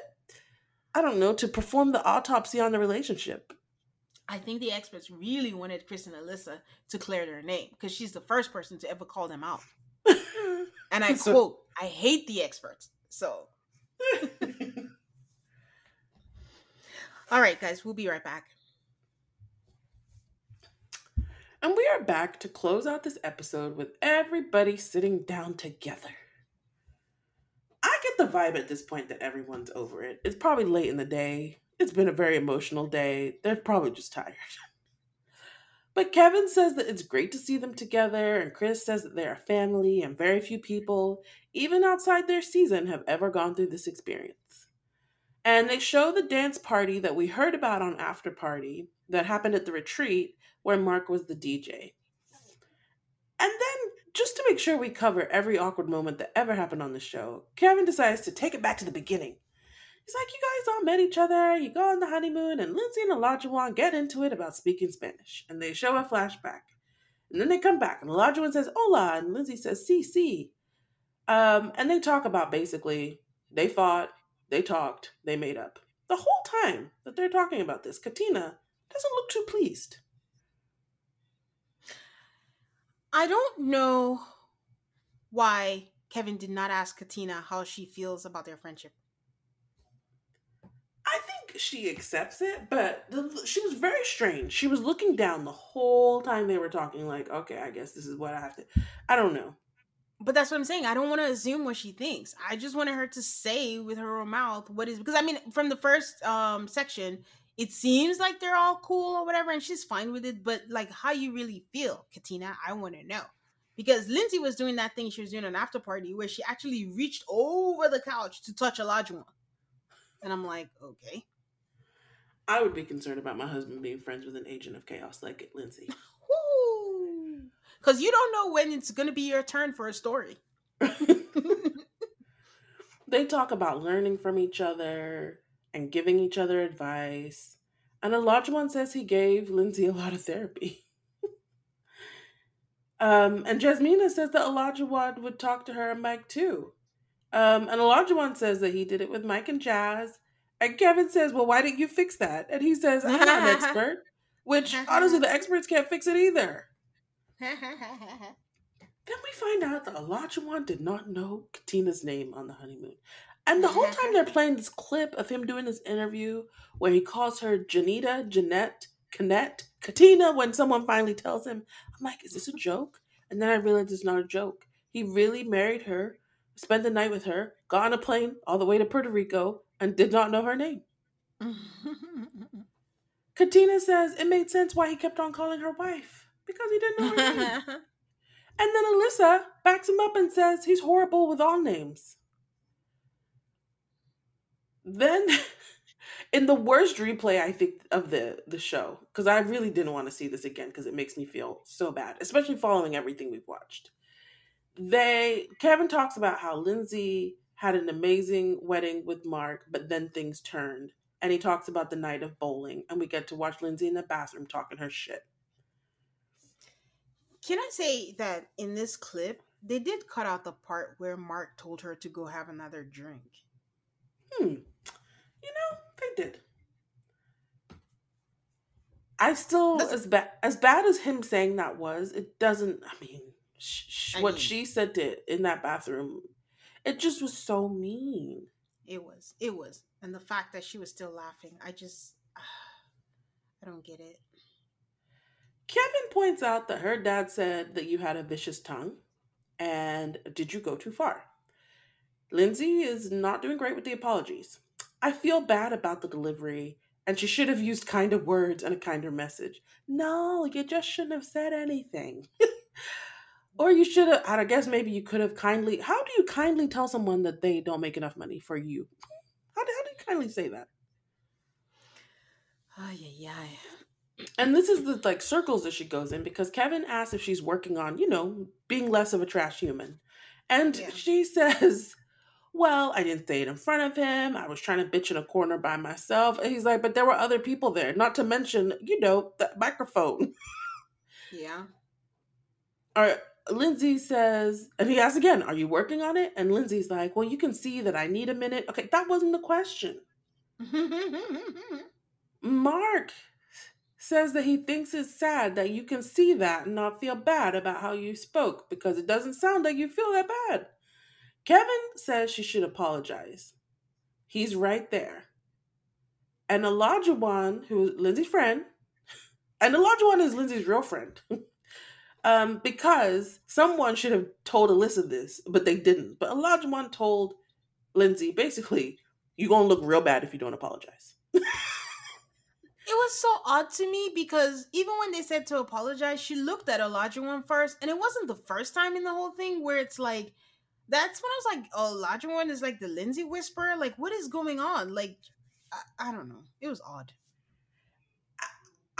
I don't know, to perform the autopsy on the relationship. I think the experts really wanted Chris and Alyssa to clear their name because she's the first person to ever call them out. And I quote, "I hate the experts." So All right, guys, we'll be right back. And we are back to close out this episode with everybody sitting down together. I get the vibe at this point that everyone's over it. It's probably late in the day. It's been a very emotional day. They're probably just tired. But Kevin says that it's great to see them together, and Chris says that they're a family, and very few people, even outside their season, have ever gone through this experience. And they show the dance party that we heard about on After Party that happened at the retreat where Mark was the DJ. And then, just to make sure we cover every awkward moment that ever happened on the show, Kevin decides to take it back to the beginning. He's like, You guys all met each other, you go on the honeymoon, and Lindsay and Olajuwon get into it about speaking Spanish. And they show a flashback. And then they come back, and Olajuwon says, Hola, and Lindsay says, Si, si. Um, and they talk about basically, they fought, they talked, they made up. The whole time that they're talking about this, Katina doesn't look too pleased. I don't know why Kevin did not ask Katina how she feels about their friendship. She accepts it, but the, she was very strange. She was looking down the whole time they were talking, like, okay, I guess this is what I have to. I don't know. But that's what I'm saying. I don't want to assume what she thinks. I just wanted her to say with her own mouth what is because I mean, from the first um section, it seems like they're all cool or whatever, and she's fine with it. But like, how you really feel, Katina? I want to know because Lindsay was doing that thing she was doing an after party where she actually reached over the couch to touch Olajuwon. And I'm like, okay. I would be concerned about my husband being friends with an agent of chaos like Lindsay. Because you don't know when it's going to be your turn for a story. they talk about learning from each other and giving each other advice. And Olajuwon says he gave Lindsay a lot of therapy. um, and Jasmina says that Olajuwon would talk to her and Mike too. Um, and Olajuwon says that he did it with Mike and Jazz. And Kevin says, Well, why didn't you fix that? And he says, I'm not an expert. Which, honestly, the experts can't fix it either. Then we find out that Olajuwon did not know Katina's name on the honeymoon. And the whole time they're playing this clip of him doing this interview where he calls her Janita, Jeanette, Canette, Katina when someone finally tells him, I'm like, is this a joke? And then I realized it's not a joke. He really married her, spent the night with her, got on a plane all the way to Puerto Rico, and did not know her name. Katina says it made sense why he kept on calling her wife because he didn't know her name. And then Alyssa backs him up and says he's horrible with all names. Then, in the worst replay, I think of the the show, because I really didn't want to see this again because it makes me feel so bad, especially following everything we've watched. They Kevin talks about how Lindsay had an amazing wedding with Mark, but then things turned, and he talks about the night of bowling, and we get to watch Lindsay in the bathroom talking her shit. Can I say that in this clip, they did cut out the part where Mark told her to go have another drink? Hmm. You know, they did. I still That's- as bad as bad as him saying that was. It doesn't. I mean, sh- sh- I what mean- she said to in that bathroom, it just was so mean. It was. It was. And the fact that she was still laughing, I just. I don't get it. Kevin points out that her dad said that you had a vicious tongue, and did you go too far? Lindsay is not doing great with the apologies. I feel bad about the delivery, and she should have used kinder words and a kinder message. No, you just shouldn't have said anything. or you should have, I guess maybe you could have kindly, how do you kindly tell someone that they don't make enough money for you? How do, how do you kindly say that? Ay, yeah yeah And this is the like circles that she goes in because Kevin asks if she's working on, you know, being less of a trash human. And Yeah. she says, Well, I didn't say it in front of him. I was trying to bitch in a corner by myself. And he's like, But there were other people there, not to mention, you know, the microphone. Yeah. Or Lindsay says, and he asks again, Are you working on it? And Lindsay's like, Well, you can see that I need a minute. Okay, that wasn't the question. Mark says that he thinks it's sad that you can see that and not feel bad about how you spoke because it doesn't sound like you feel that bad. Kevin says she should apologize. He's right there. And Olajuwon, who's Lindsay's friend, and Olajuwon is Lindsay's real friend. um, because someone should have told Alyssa this, but they didn't. But one told Lindsay basically, you're gonna look real bad if you don't apologize. It was so odd to me because even when they said to apologize, she looked at Olajuwon first, and it wasn't the first time in the whole thing where it's like, that's when I was like, oh, one is like the Lindsay whisperer. Like, what is going on? Like, I, I don't know. It was odd.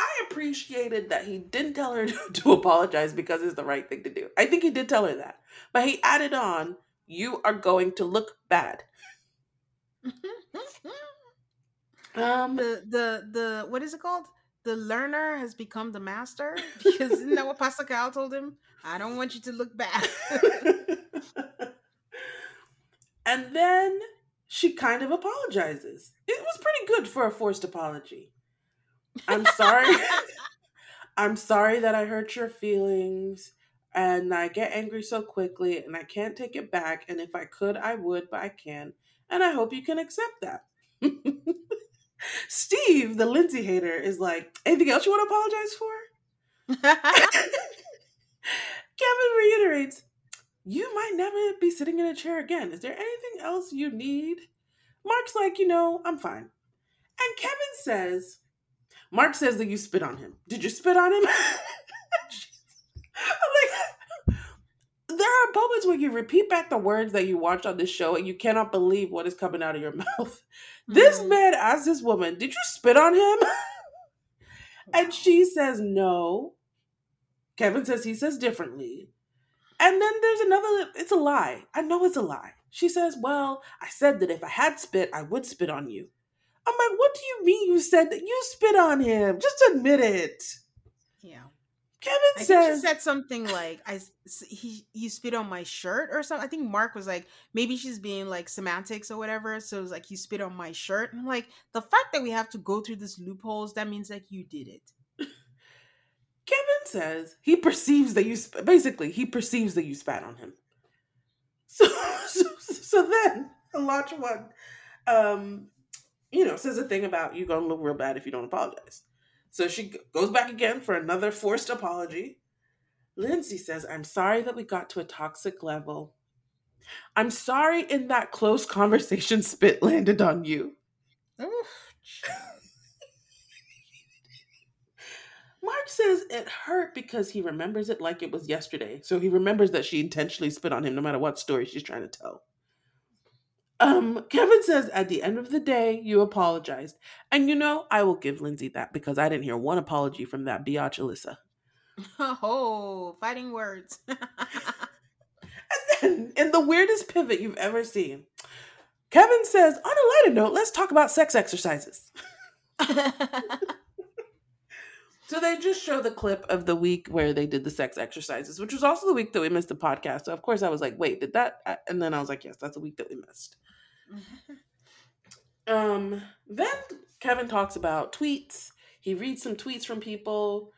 I appreciated that he didn't tell her to apologize because it's the right thing to do. I think he did tell her that. But he added on, you are going to look bad. Um the the the what is it called? The learner has become the master because isn't that what Pastor Cal told him? I don't want you to look bad. and then she kind of apologizes. It was pretty good for a forced apology. I'm sorry. I'm sorry that I hurt your feelings and I get angry so quickly and I can't take it back. And if I could, I would, but I can't. And I hope you can accept that. Steve, the Lindsay hater, is like, anything else you want to apologize for? Kevin reiterates, you might never be sitting in a chair again. Is there anything else you need? Mark's like, you know, I'm fine. And Kevin says, Mark says that you spit on him. Did you spit on him? like, there are moments where you repeat back the words that you watch on this show and you cannot believe what is coming out of your mouth. This Mhm. man asks this woman, Did you spit on him? and she says no. Kevin says he says differently. And then there's another, it's a lie. I know it's a lie. She says, Well, I said that if I had spit, I would spit on you. I'm like, What do you mean you said that you spit on him? Just admit it. yeah. Kevin I says, she said something like, "I he you spit on my shirt" or something. I think Mark was like, maybe she's being like semantics or whatever. So it was like, "You spit on my shirt." And I'm like, the fact that we have to go through these loopholes, that means like you did it. Kevin says he perceives that you sp- basically he perceives that you spat on him. So so, so then Olajuwon, um, you know, says a thing about you're gonna look real bad if you don't apologize. So she goes back again for another forced apology. Lindsay says, "I'm sorry that we got to a toxic level. I'm sorry in that close conversation spit landed on you." Mark says it hurt because he remembers it like it was yesterday. So he remembers that she intentionally spit on him no matter what story she's trying to tell. Um, Kevin says at the end of the day, you apologized. And you know, I will give Lindsay that because I didn't hear one apology from that biatch Alyssa. Oh, fighting words. And then, in the weirdest pivot you've ever seen, Kevin says, on a lighter note, let's talk about sex exercises. So they just show the clip of the week where they did the sex exercises, which was also the week that we missed the podcast. So of course I was like, wait, did that? uh, And then I was like, yes, that's the week that we missed. Um, then Kevin talks about tweets. He reads some tweets from people.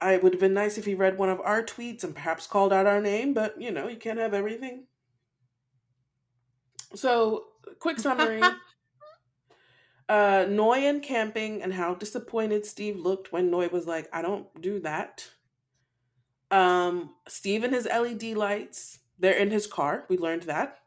I would have been nice if he read one of our tweets and perhaps called out our name, but you know, you can't have everything. So, quick summary. uh Noi and camping and how disappointed Steve looked when Noi was like, I don't do that. Um, Steve and his LED lights, they're in his car. We learned that.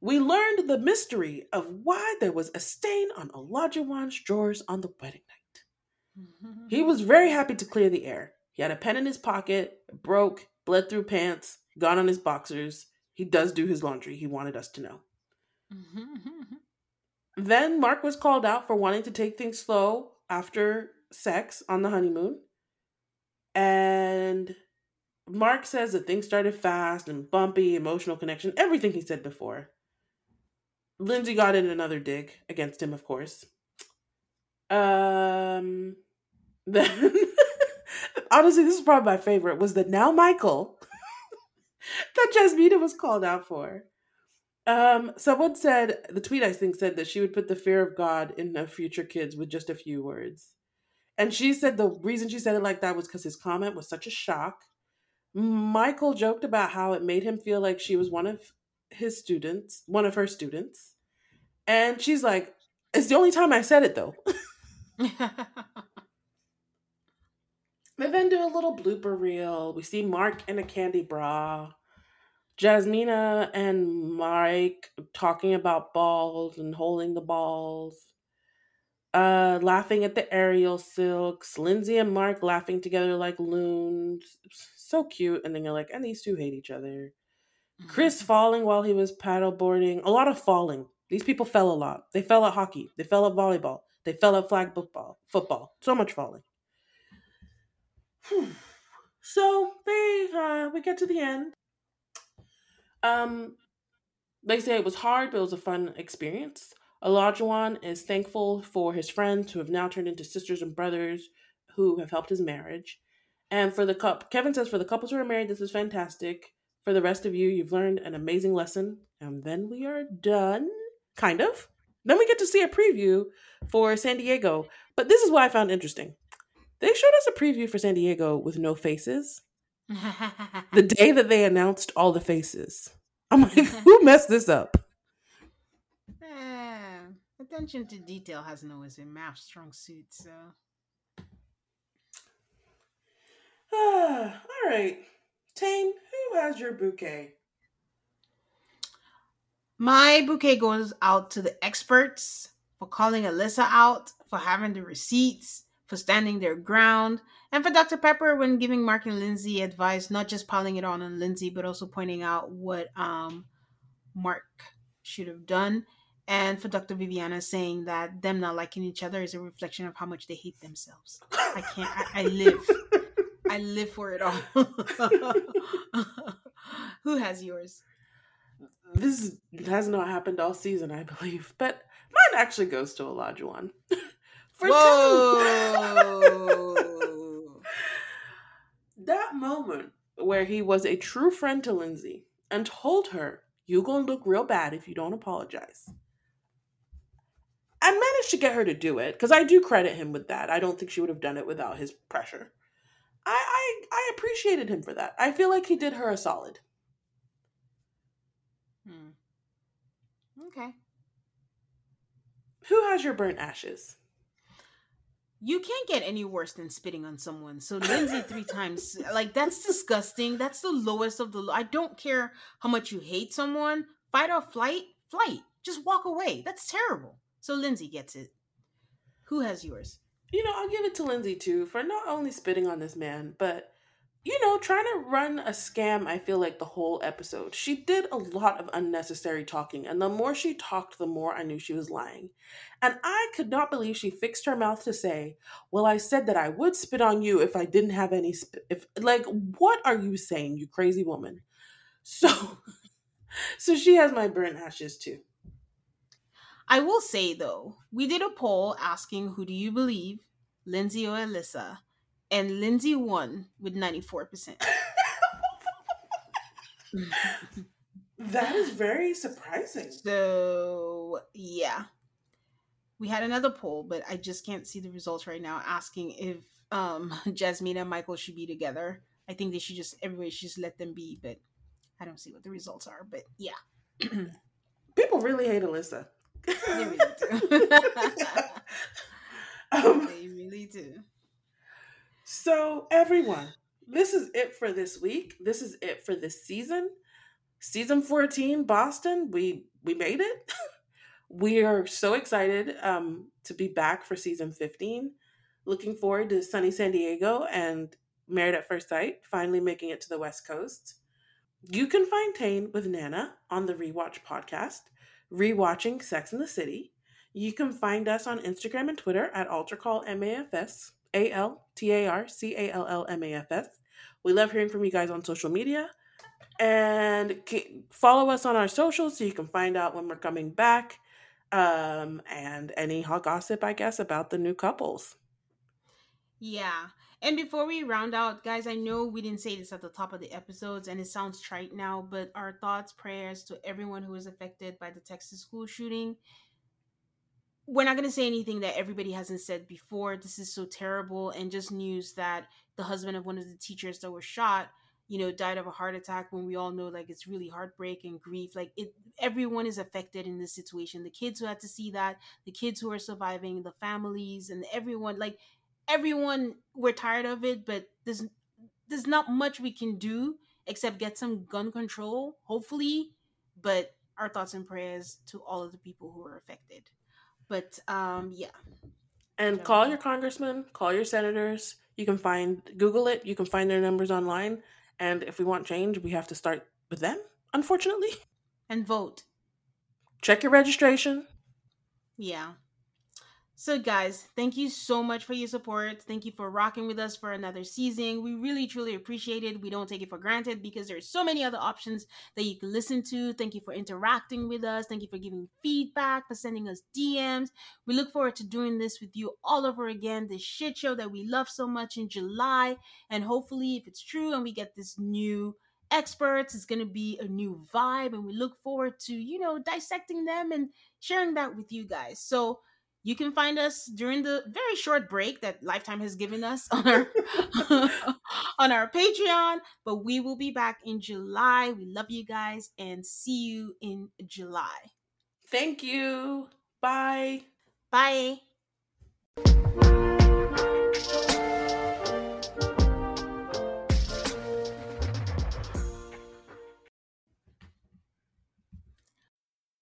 We learned the mystery of why there was a stain on Olajuwon's drawers on the wedding night. He was very happy to clear the air. He had a pen in his pocket, broke, bled through pants, got on his boxers. He does do his laundry. He wanted us to know. Then Mark was called out for wanting to take things slow after sex on the honeymoon. And Mark says that things started fast and bumpy, emotional connection, everything he said before. Lindsay got in another dig against him, of course. Um, then, honestly, this is probably my favorite, was the now Michael that Jasmina was called out for. Um, someone said the tweet I think said that she would put the fear of God in her future kids with just a few words. And she said the reason she said it like that was because his comment was such a shock. Michael joked about how it made him feel like she was one of his students, one of her students. And she's like, It's the only time I said it though. They then do a little blooper reel. We see Mark in a candy bra. Jasmina and Mike talking about balls and holding the balls. Uh, laughing at the aerial silks. Lindsay and Mark laughing together like loons. So cute. And then you're like, and these two hate each other. Chris falling while he was paddleboarding. A lot of falling. These people fell a lot. They fell at hockey. They fell at volleyball. They fell at flag football. Football. So much falling. so they uh, we get to the end. Um, they say it was hard, but it was a fun experience. Olajuwon is thankful for his friends who have now turned into sisters and brothers who have helped his marriage. And for the cup, Kevin says, for the couples who are married, this is fantastic. For the rest of you, you've learned an amazing lesson. And then we are done, kind of. Then we get to see a preview for San Diego. But this is what I found interesting. They showed us a preview for San Diego with no faces. The day that they announced all the faces. I'm like, who messed this up? Eh, attention to detail hasn't always been MAFS's strong suit, so. all right. Tane, who has your bouquet? My bouquet goes out to the experts for calling Alyssa out, for having the receipts, for standing their ground, and for Dr. Pepper when giving Mark and Lindsay advice, not just piling it on on Lindsay, but also pointing out what um, Mark should have done. And for Dr. Viviana saying that them not liking each other is a reflection of how much they hate themselves. I can't, I, I live. I live for it all. Who has yours? This has not happened all season, I believe, but mine actually goes to Olajuwon. For two. Whoa. that moment where he was a true friend to Lindsay and told her, "You gonna look real bad if you don't apologize." And managed to get her to do it because I do credit him with that. I don't think she would have done it without his pressure. I, I I appreciated him for that. I feel like he did her a solid. Hmm. Okay. Who has your burnt ashes? You can't get any worse than spitting on someone. So Lindsay three times, like that's disgusting. That's the lowest of the. Low. I don't care how much you hate someone. Fight or flight, flight. Just walk away. That's terrible. So Lindsay gets it. Who has yours? You know, I'll give it to Lindsay too for not only spitting on this man, but you know, trying to run a scam, I feel like the whole episode. She did a lot of unnecessary talking, and the more she talked, the more I knew she was lying. And I could not believe she fixed her mouth to say, Well, I said that I would spit on you if I didn't have any spit. If, like, what are you saying, you crazy woman? So, so she has my burnt ashes too. I will say though, we did a poll asking who do you believe, Lindsay or Alyssa, and Lindsay won with ninety four percent. That is very surprising. So yeah, we had another poll, but I just can't see the results right now. Asking if um Jasmine and Michael should be together. I think they should just everybody should just let them be, but I don't see what the results are. But yeah, People really hate Alyssa. They really do. um, they really do. So, everyone, this is it for this week. This is it for this season. Season 14, Boston, we we made it. we are so excited um, to be back for season 15. Looking forward to sunny San Diego and Married at First Sight finally making it to the West Coast. You can find Tane with Nana on the Rewatch podcast, rewatching Sex in the City. You can find us on Instagram and Twitter at AltarCallMAFS, A L T A R C A L L M A F S. We love hearing from you guys on social media. And follow us on our socials so you can find out when we're coming back um, and any hot gossip, I guess, about the new couples. Yeah. And before we round out, guys, I know we didn't say this at the top of the episodes and it sounds trite now, but our thoughts, prayers to everyone who was affected by the Texas school shooting. We're not going to say anything that everybody hasn't said before. This is so terrible and just news that the husband of one of the teachers that was shot, you know died of a heart attack when we all know like it's really heartbreak and grief like it everyone is affected in this situation the kids who had to see that the kids who are surviving the families and everyone like everyone we're tired of it but there's there's not much we can do except get some gun control hopefully but our thoughts and prayers to all of the people who are affected but um yeah And Yeah. call your congressman, call your senators. You can find, Google it, you can find their numbers online. And if we want change, we have to start with them, unfortunately. and vote Check your registration. Yeah. So, guys, thank you so much for your support. Thank you for rocking with us for another season. We really, truly appreciate it. We don't take it for granted because there's so many other options that you can listen to. Thank you for interacting with us. Thank you for giving feedback, for sending us DMs. We look forward to doing this with you all over again. This shit show that we love so much in July. And hopefully, if it's true and we get this new experts, it's going to be a new vibe. And we look forward to, you know, dissecting them and sharing that with you guys. So you can find us during the very short break that Lifetime has given us on our on our Patreon, but we will be back in July. We love you guys and see you in July. Thank you. Bye. Bye.